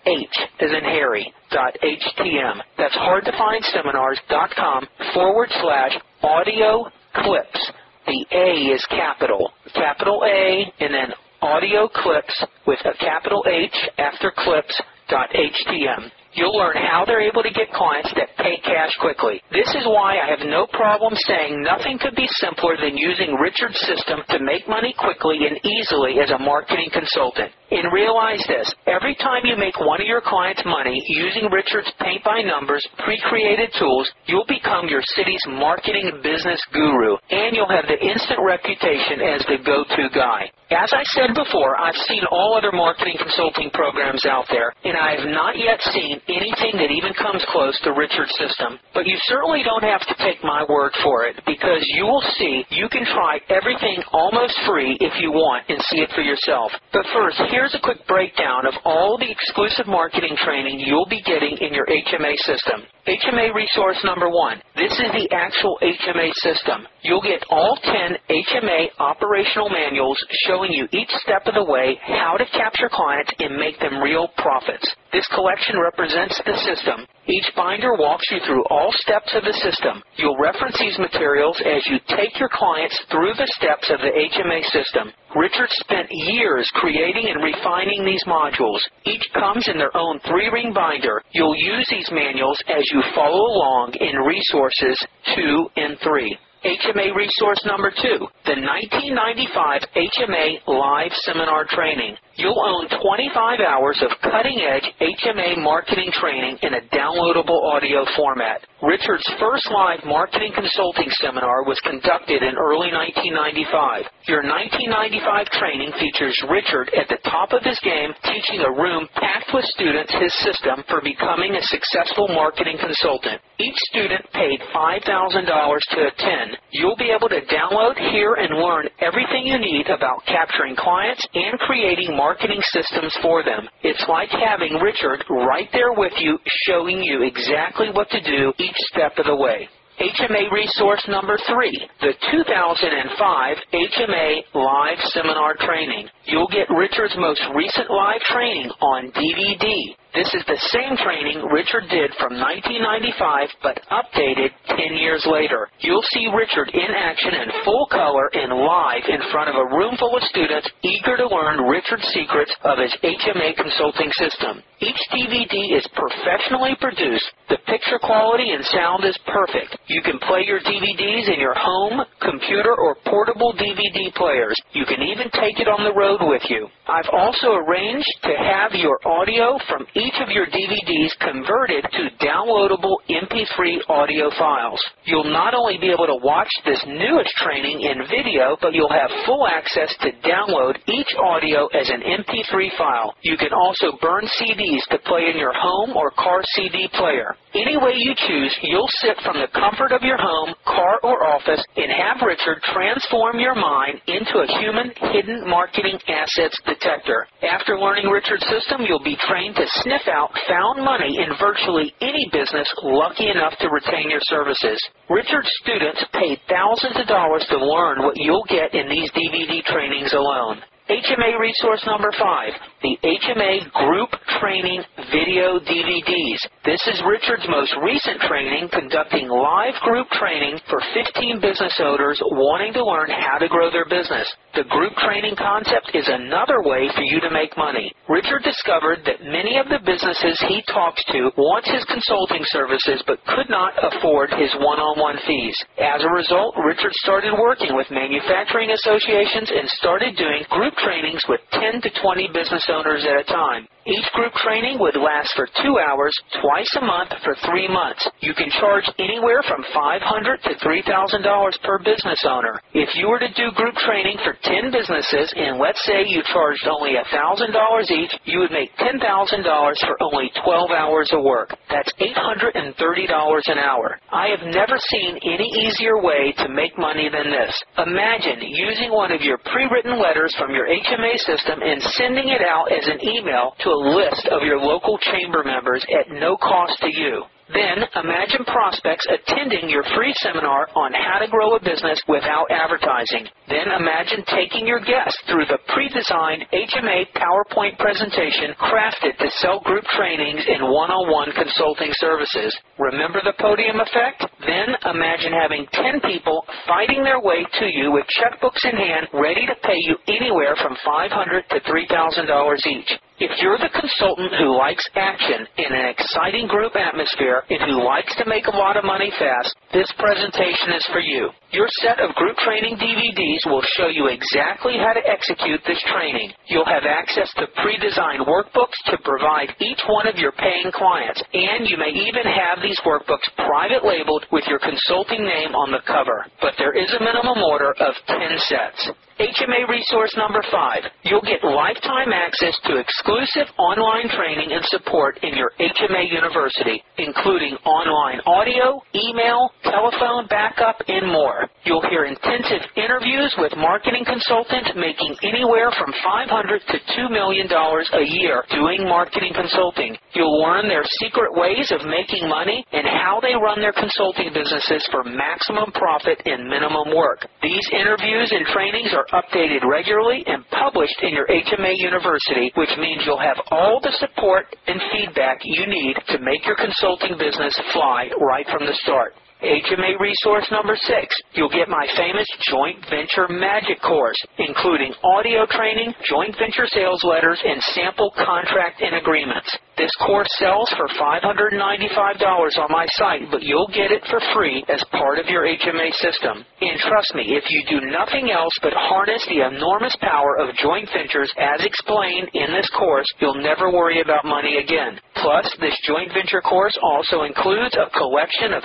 H as in Harry, dot HTM. That's hardtofindseminars.com forward slash audio clips. The A is capital. Capital A and then audio clips with a capital H after clips dot HTM. You'll learn how they're able to get clients that pay cash quickly. This is why I have no problem saying nothing could be simpler than using Richard's system to make money quickly and easily as a marketing consultant. And realize this, every time you make one of your clients money using Richard's paint by numbers pre-created tools, you'll become your city's marketing business guru and you'll have the instant reputation as the go-to guy. As I said before, I've seen all other marketing consulting programs out there, and I have not yet seen anything that even comes close to Richard's system. But you certainly don't have to take my word for it, because you will see you can try everything almost free if you want and see it for yourself. But first, here's a quick breakdown of all the exclusive marketing training you'll be getting in your HMA system. HMA resource number one. This is the actual HMA system. You'll get all 10 HMA operational manuals showing you each step of the way how to capture clients and make them real profits. This collection represents the system. Each binder walks you through all steps of the system. You'll reference these materials as you take your clients through the steps of the HMA system. Richard spent years creating and refining these modules. Each comes in their own three-ring binder. You'll use these manuals as you follow along in resources 2 and 3. HMA resource number two, the 1995 HMA Live Seminar Training. You'll own 25 hours of cutting-edge HMA marketing training in a downloadable audio format. Richard's first live marketing consulting seminar was conducted in early 1995. Your 1995 training features Richard at the top of his game teaching a room packed with students his system for becoming a successful marketing consultant. Each student paid $5,000 to attend. You'll be able to download, hear, and learn everything you need about capturing clients and creating marketing systems for them. It's like having Richard right there with you, showing you exactly what to do each step of the way. HMA resource number three, the 2005 HMA Live Seminar Training. You'll get Richard's most recent live training on DVD. This is the same training Richard did from 1995 but updated 10 years later. You'll see Richard in action in full color and live in front of a room full of students eager to learn Richard's secrets of his HMA consulting system. Each DVD is professionally produced. The picture quality and sound is perfect. You can play your DVDs in your home, computer, or portable DVD players. You can even take it on the road with you. I've also arranged to have your audio from each each of your DVDs converted to downloadable MP3 audio files. You'll not only be able to watch this newest training in video, but you'll have full access to download each audio as an MP3 file. You can also burn CDs to play in your home or car CD player. Any way you choose, you'll sit from the comfort of your home, car, or office and have Richard transform your mind into a human hidden marketing assets detector. After learning Richard's system, you'll be trained to sniff out found money in virtually any business lucky enough to retain your services. Richard's students paid thousands of dollars to learn what you'll get in these DVD trainings alone. HMA resource number five, the HMA Group Training Video DVDs. This is Richard's most recent training conducting live group training for 15 business owners wanting to learn how to grow their business. The group training concept is another way for you to make money. Richard discovered that many of the businesses he talks to want his consulting services but could not afford his one-on-one fees. As a result, Richard started working with manufacturing associations and started doing group trainings with 10 to 20 business owners at a time. Each group training would last for two hours, twice a month for three months. You can charge anywhere from $500 to $3,000 per business owner. If you were to do group training for 10 businesses and let's say you charged only $1,000 each, you would make $10,000 for only 12 hours of work. That's $830 an hour. I have never seen any easier way to make money than this. Imagine using one of your pre-written letters from your HMA system and sending it out as an email to a list of your local chamber members at no cost to you. Then imagine prospects attending your free seminar on how to grow a business without advertising. Then imagine taking your guests through the pre-designed HMA PowerPoint presentation crafted to sell group trainings and one-on-one consulting services. Remember the podium effect? Then imagine having 10 people fighting their way to you with checkbooks in hand, ready to pay you anywhere from 500 to $3,000 each. If you're the consultant who likes action in an exciting group atmosphere and who likes to make a lot of money fast, this presentation is for you. Your set of group training DVDs will show you exactly how to execute this training. You'll have access to pre-designed workbooks to provide each one of your paying clients, and you may even have these workbooks private labeled with your consulting name on the cover. But there is a minimum order of 10 sets. HMA resource number five. You'll get lifetime access to exclusive online training and support in your HMA university, including online audio, email, telephone backup, and more. You'll hear intensive interviews with marketing consultants making anywhere from $500 to $2 million a year doing marketing consulting. You'll learn their secret ways of making money and how they run their consulting businesses for maximum profit and minimum work. These interviews and trainings are updated regularly and published in your HMA University, which means you'll have all the support and feedback you need to make your consulting business fly right from the start. HMA resource number six, you'll get my famous joint venture magic course, including audio training, joint venture sales letters, and sample contract and agreements. This course sells for $595 on my site, but you'll get it for free as part of your HMA system. And trust me, if you do nothing else but harness the enormous power of joint ventures as explained in this course, you'll never worry about money again. Plus, this joint venture course also includes a collection of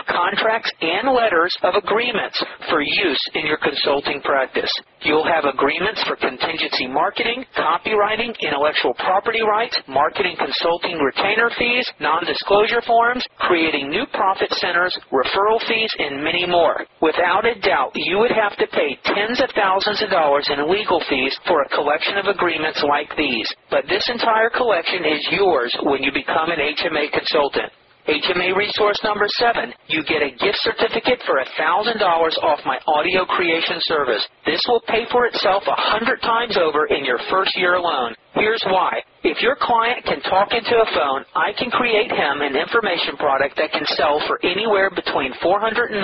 contracts and letters of agreements for use in your consulting practice. You'll have agreements for contingency marketing, copywriting, intellectual property rights, marketing consulting retainer fees, non-disclosure forms, creating new profit centers, referral fees, and many more. Without a doubt, you would have to pay tens of thousands of dollars in legal fees for a collection of agreements like these. But this entire collection is yours when you become an HMA consultant. HMA resource number seven, you get a gift certificate for $1,000 off my audio creation service. This will pay for itself a hundred times over in your first year alone. Here's why. If your client can talk into a phone, I can create him an information product that can sell for anywhere between 497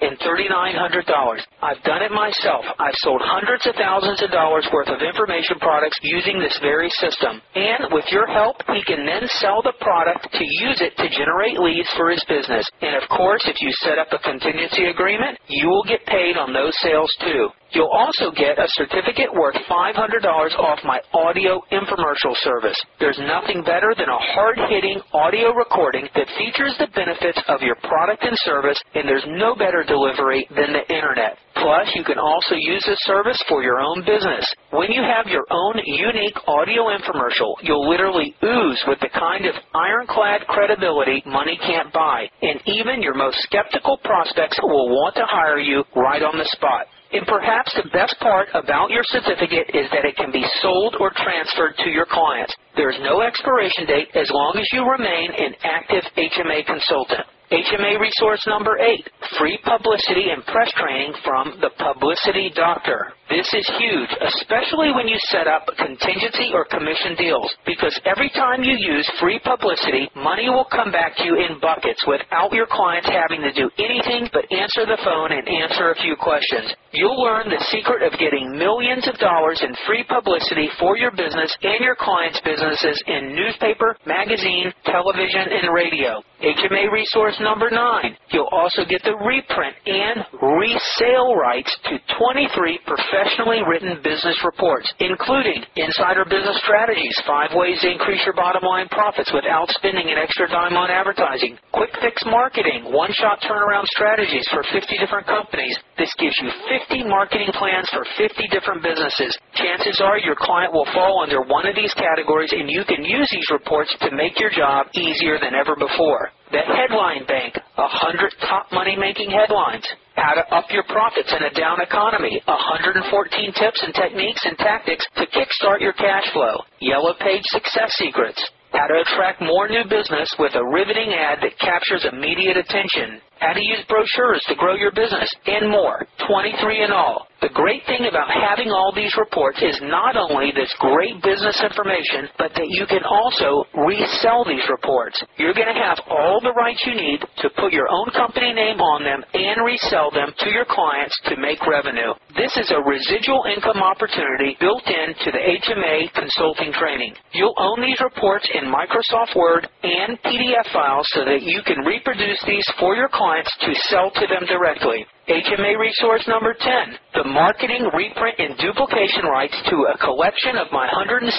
and $3,900. I've done it myself. I've sold hundreds of thousands of dollars worth of information products using this very system. And with your help, he can then sell the product to use it to generate leads for his business. And of course, if you set up a contingency agreement, you will get paid on those sales too. You'll also get a certificate worth $500 off my audio infomercial service. There's nothing better than a hard-hitting audio recording that features the benefits of your product and service, and there's no better delivery than the internet. Plus, you can also use this service for your own business. When you have your own unique audio infomercial, you'll literally ooze with the kind of ironclad credibility money can't buy, and even your most skeptical prospects will want to hire you right on the spot. And perhaps the best part about your certificate is that it can be sold or transferred to your clients. There is no expiration date as long as you remain an active HMA consultant. HMA resource number eight, free publicity and press training from the Publicity Doctor. This is huge, especially when you set up contingency or commission deals, because every time you use free publicity, money will come back to you in buckets without your clients having to do anything but answer the phone and answer a few questions. You'll learn the secret of getting millions of dollars in free publicity for your business and your clients' businesses in newspaper, magazine, television, and radio. HMA resource number nine. You'll also get the reprint and resale rights to 23 professionally written business reports, including Insider Business Strategies, five ways to increase your bottom line profits without spending an extra dime on advertising, Quick Fix Marketing, one-shot turnaround strategies for 50 different companies. This gives you 50 marketing plans for 50 different businesses. Chances are your client will fall under one of these categories and you can use these reports to make your job easier than ever before. The Headline Bank, 100 top money making headlines. How to up your profits in a down economy, 114 tips and techniques and tactics to kickstart your cash flow. Yellow Page Success Secrets. How to attract more new business with a riveting ad that captures immediate attention. How to use brochures to grow your business, and more. 23 in all. The great thing about having all these reports is not only this great business information, but that you can also resell these reports. You're going to have all the rights you need to put your own company name on them and resell them to your clients to make revenue. This is a residual income opportunity built into the HMA consulting training. You'll own these reports in Microsoft Word and PDF files so that you can reproduce these for your clients to sell to them directly. HMA resource number 10, the marketing, reprint, and duplication rights to a collection of my 117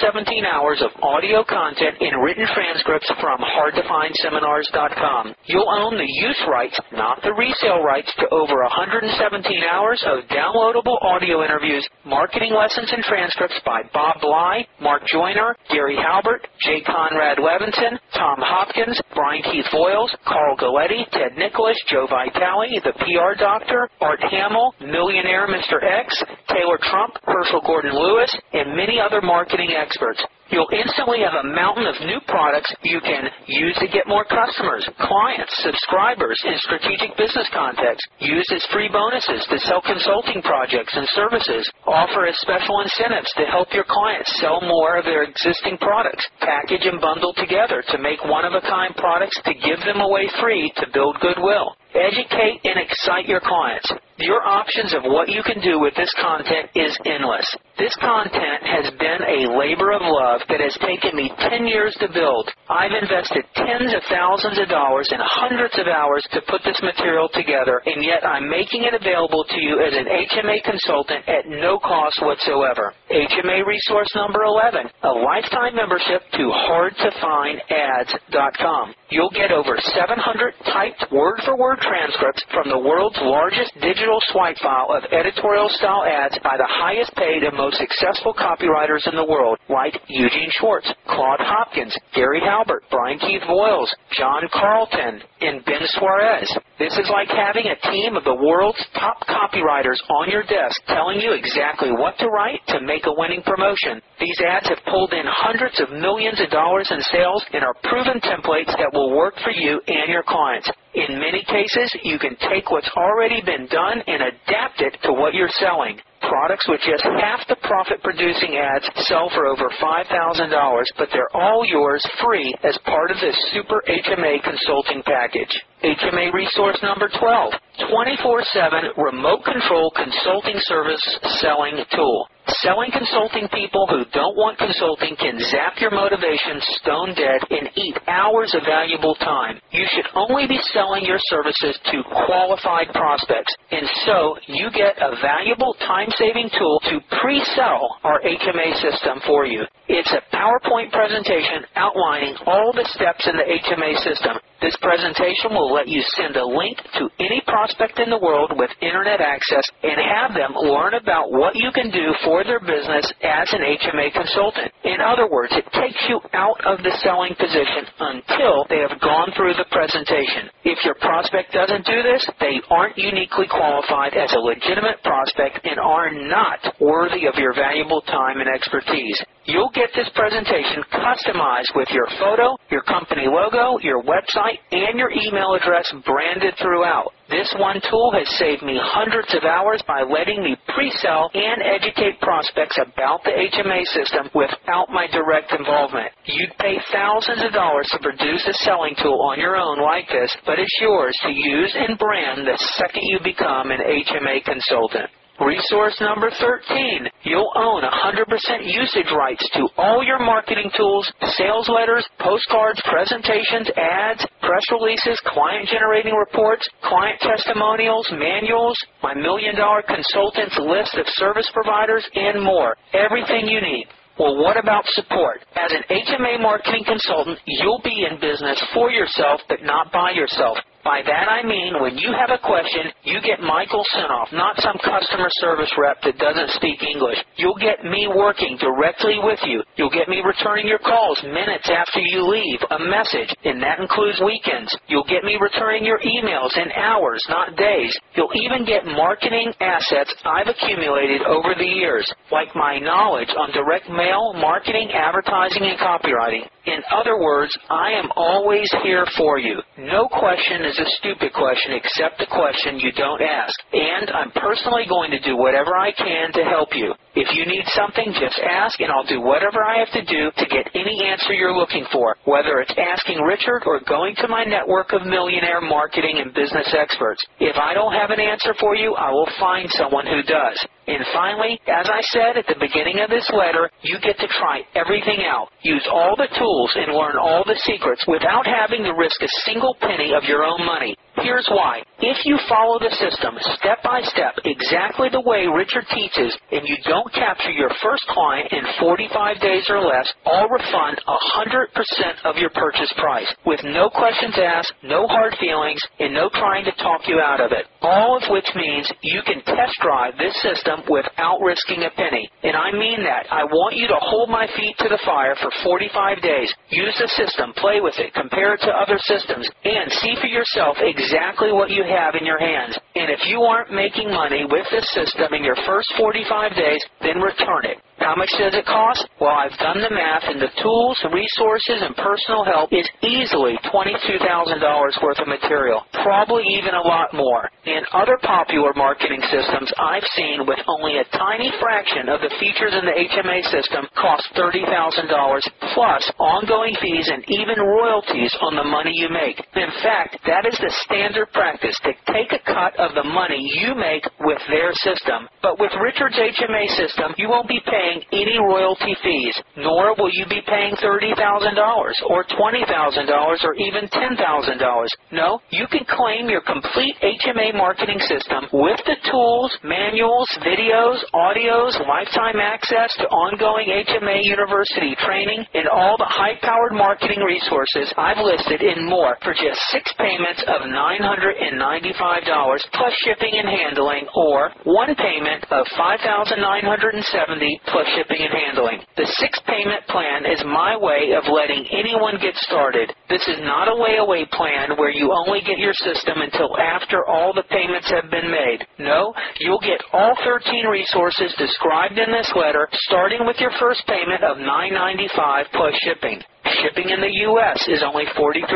hours of audio content in written transcripts from hardtofindseminars.com. You'll own the use rights, not the resale rights, to over 117 hours of downloadable audio interviews, marketing lessons and transcripts by Bob Bly, Mark Joyner, Gary Halbert, Jay Conrad Levinson, Tom Hopkins, Brian Keith Voiles, Carl Galletti, Ted Nicholas, Joe Vitale, the PR Doctor, Art Hamill, Millionaire Mr. X, Taylor Trump, Herschell Gordon Lewis, and many other marketing experts. You'll instantly have a mountain of new products you can use to get more customers, clients, subscribers, and strategic business contacts. Use as free bonuses to sell consulting projects and services. Offer as special incentives to help your clients sell more of their existing products. Package and bundle together to make one-of-a-kind products to give them away free to build goodwill. Educate and excite your clients. Your options of what you can do with this content is endless. This content has been a labor of love that has taken me 10 years to build. I've invested tens of thousands of dollars and hundreds of hours to put this material together, and yet I'm making it available to you as an HMA consultant at no cost whatsoever. HMA resource number 11, a lifetime membership to hardtofindads.com. You'll get over 700 typed word-for-word transcripts from the world's largest digital swipe file of editorial style ads by the highest paid and most successful copywriters in the world, like Eugene Schwartz, Claude Hopkins, Gary Halbert, Brian Keith Voiles, John Carlton, and Ben Suarez. This is like having a team of the world's top copywriters on your desk telling you exactly what to write to make a winning promotion. These ads have pulled in hundreds of millions of dollars in sales and are proven templates that will work for you and your clients. In many cases, you can take what's already been done and adapt it to what you're selling. Products with just half the profit producing ads sell for over $5,000, but they're all yours free as part of this Super HMA consulting package. HMA resource number 12, 24-7 remote control consulting service selling tool. Selling consulting people who don't want consulting can zap your motivation stone dead and eat hours of valuable time. You should only be selling your services to qualified prospects, and so you get a valuable time-saving tool to pre-sell our HMA system for you. It's a PowerPoint presentation outlining all the steps in the HMA system. This presentation will let you send a link to any prospect in the world with internet access and have them learn about what you can do for their business as an HMA consultant. In other words, it takes you out of the selling position until they have gone through the presentation. If your prospect doesn't do this, they aren't uniquely qualified as a legitimate prospect and are not worthy of your valuable time and expertise. You'll get this presentation customized with your photo, your company logo, your website, and your email address branded throughout. This one tool has saved me hundreds of hours by letting me pre-sell and educate prospects about the HMA system without my direct involvement. You'd pay thousands of dollars to produce a selling tool on your own like this, but it's yours to use and brand the second you become an HMA consultant. Resource number 13. You'll own 100% usage rights to all your marketing tools, sales letters, postcards, presentations, ads, press releases, client generating reports, client testimonials, manuals, my million dollar consultants list of service providers, and more. Everything you need. Well, what about support? As an HMA marketing consultant, you'll be in business for yourself, but not by yourself. By that I mean when you have a question, you get Michael Senoff, not some customer service rep that doesn't speak English. You'll get me working directly with you. You'll get me returning your calls minutes after you leave a message, and that includes weekends. You'll get me returning your emails in hours, not days. You'll even get marketing assets I've accumulated over the years, like my knowledge on direct mail, marketing, advertising, and copywriting. In other words, I am always here for you. No question is a stupid question except the question you don't ask. And I'm personally going to do whatever I can to help you. If you need something, just ask and I'll do whatever I have to do to get any answer you're looking for, whether it's asking Richard or going to my network of millionaire marketing and business experts. If I don't have an answer for you, I will find someone who does. And finally, as I said at the beginning of this letter, you get to try everything out. Use all the tools and learn all the secrets without having to risk a single penny of your own money. Here's why. If you follow the system step by step exactly the way Richard teaches and you don't capture your first client in 45 days or less, I'll refund 100% of your purchase price with no questions asked, no hard feelings, and no trying to talk you out of it. All of which means you can test drive this system without risking a penny. And I mean that. I want you to hold my feet to the fire for 45 days. Use the system, play with it, compare it to other systems, and see for yourself exactly what you have in your hands. And if you aren't making money with this system in your first 45 days, then return it. How much does it cost? Well, I've done the math, and the tools, resources, and personal help is easily $22,000 worth of material, probably even a lot more. In other popular marketing systems I've seen with only a tiny fraction of the features in the HMA system cost $30,000 plus ongoing fees and even royalties on the money you make. In fact, that is the standard practice to take a cut of the money you make with their system. But with Richard's HMA system, you won't be paying paying any royalty fees, nor will you be paying $30,000 or $20,000 or even $10,000. No, you can claim your complete HMA marketing system with the tools, manuals, videos, audios, lifetime access to ongoing HMA University training, and all the high-powered marketing resources I've listed and more for just six payments of $995 plus shipping and handling or one payment of $5,970 plus shipping and handling. The six payment plan is my way of letting anyone get started. This is not a layaway plan where you only get your system until after all the payments have been made. No, you'll get all 13 resources described in this letter, starting with your first payment of $9.95 plus shipping. Shipping in the U.S. is only $43.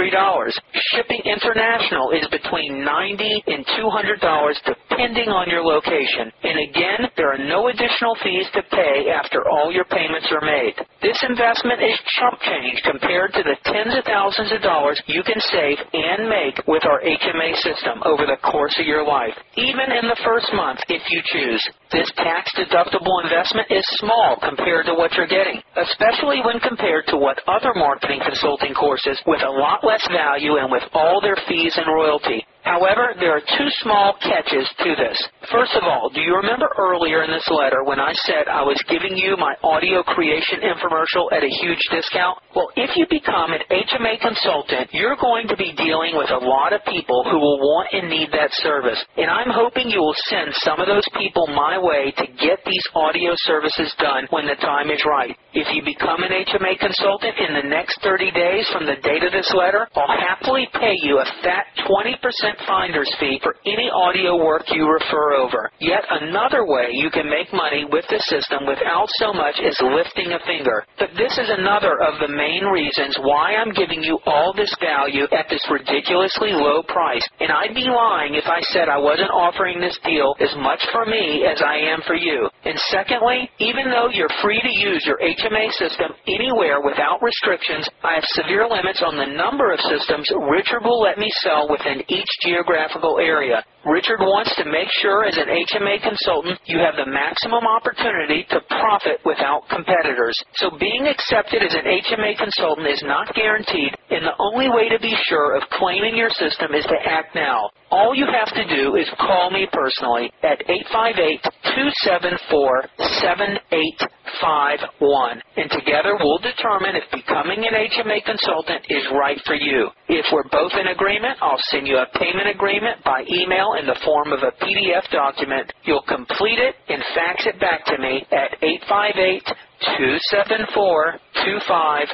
Shipping international is between 90 and $200 depending on your location. And again, there are no additional fees to pay after all your payments are made. This investment is chump change compared to the tens of thousands of dollars you can save and make with our HMA system over the course of your life, even in the first month if you choose. This tax deductible investment is small compared to what you're getting, especially when compared to what other marketing consulting courses with a lot less value and with all their fees and royalty. However, there are two small catches to this. First of all, do you remember earlier in this letter when I said I was giving you my audio creation infomercial at a huge discount? Well, if you become an HMA consultant, you're going to be dealing with a lot of people who will want and need that service. And I'm hoping you will send some of those people my way to get these audio services done when the time is right. If you become an HMA consultant in the next 30 days from the date of this letter, I'll happily pay you a fat 20% finder's fee for any audio work you refer over. Yet another way you can make money with the system without so much as lifting a finger. But this is another of the main reasons why I'm giving you all this value at this ridiculously low price. And I'd be lying if I said I wasn't offering this deal as much for me as I am for you. And secondly, even though you're free to use your HMA system anywhere without restrictions, I have severe limits on the number of systems Richard will let me sell within each geographical area. Richard wants to make sure as an HMA consultant you have the maximum opportunity to profit without competitors. So being accepted as an HMA consultant is not guaranteed, and the only way to be sure of claiming your system is to act now. All you have to do is call me personally at 858-274-7851, and together we'll determine if becoming an HMA consultant is right for you. If we're both in agreement, I'll send you a payment agreement by email in the form of a PDF document. You'll complete it and fax it back to me at 858 274 25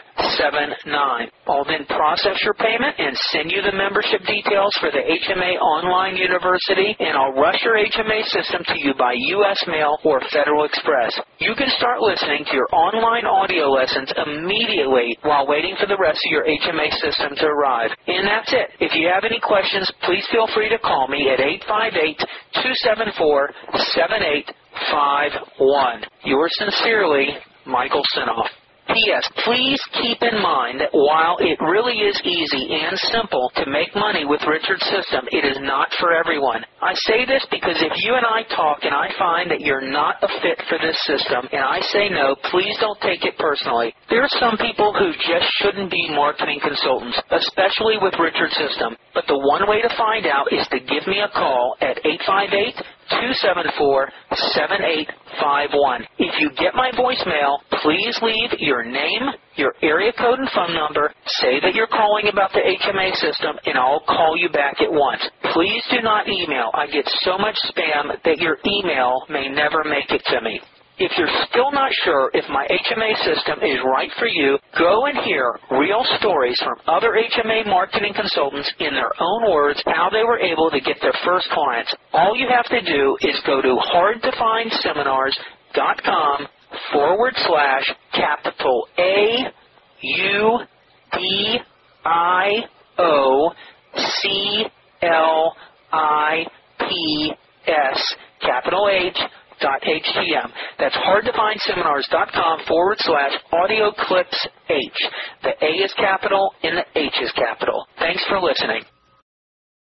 I'll then process your payment and send you the membership details for the HMA Online University, and I'll rush your HMA system to you by U.S. mail or Federal Express. You can start listening to your online audio lessons immediately while waiting for the rest of your HMA system to arrive. And that's it. If you have any questions, please feel free to call me at 858 274 7851. Yours sincerely, Michael Senoff. P.S. Please keep in mind that while it really is easy and simple to make money with Richard's system, it is not for everyone. I say this because if you and I talk and I find that you're not a fit for this system and I say no, please don't take it personally. There are some people who just shouldn't be marketing consultants, especially with Richard's system. But the one way to find out is to give me a call at 858 274 7851. If you get my voicemail, please leave your name, your area code and phone number, say that you're calling about the HMA system, and I'll call you back at once. Please do not email. I get so much spam that your email may never make it to me. If you're still not sure if my HMA system is right for you, go and hear real stories from other HMA marketing consultants in their own words how they were able to get their first clients. All you have to do is go to hardtofindseminars.com forward slash capital A U D I O C L I P S capital H HTM. That's hardtofindseminars.com forward slash audio clips H. The A is capital and the H is capital. Thanks for listening.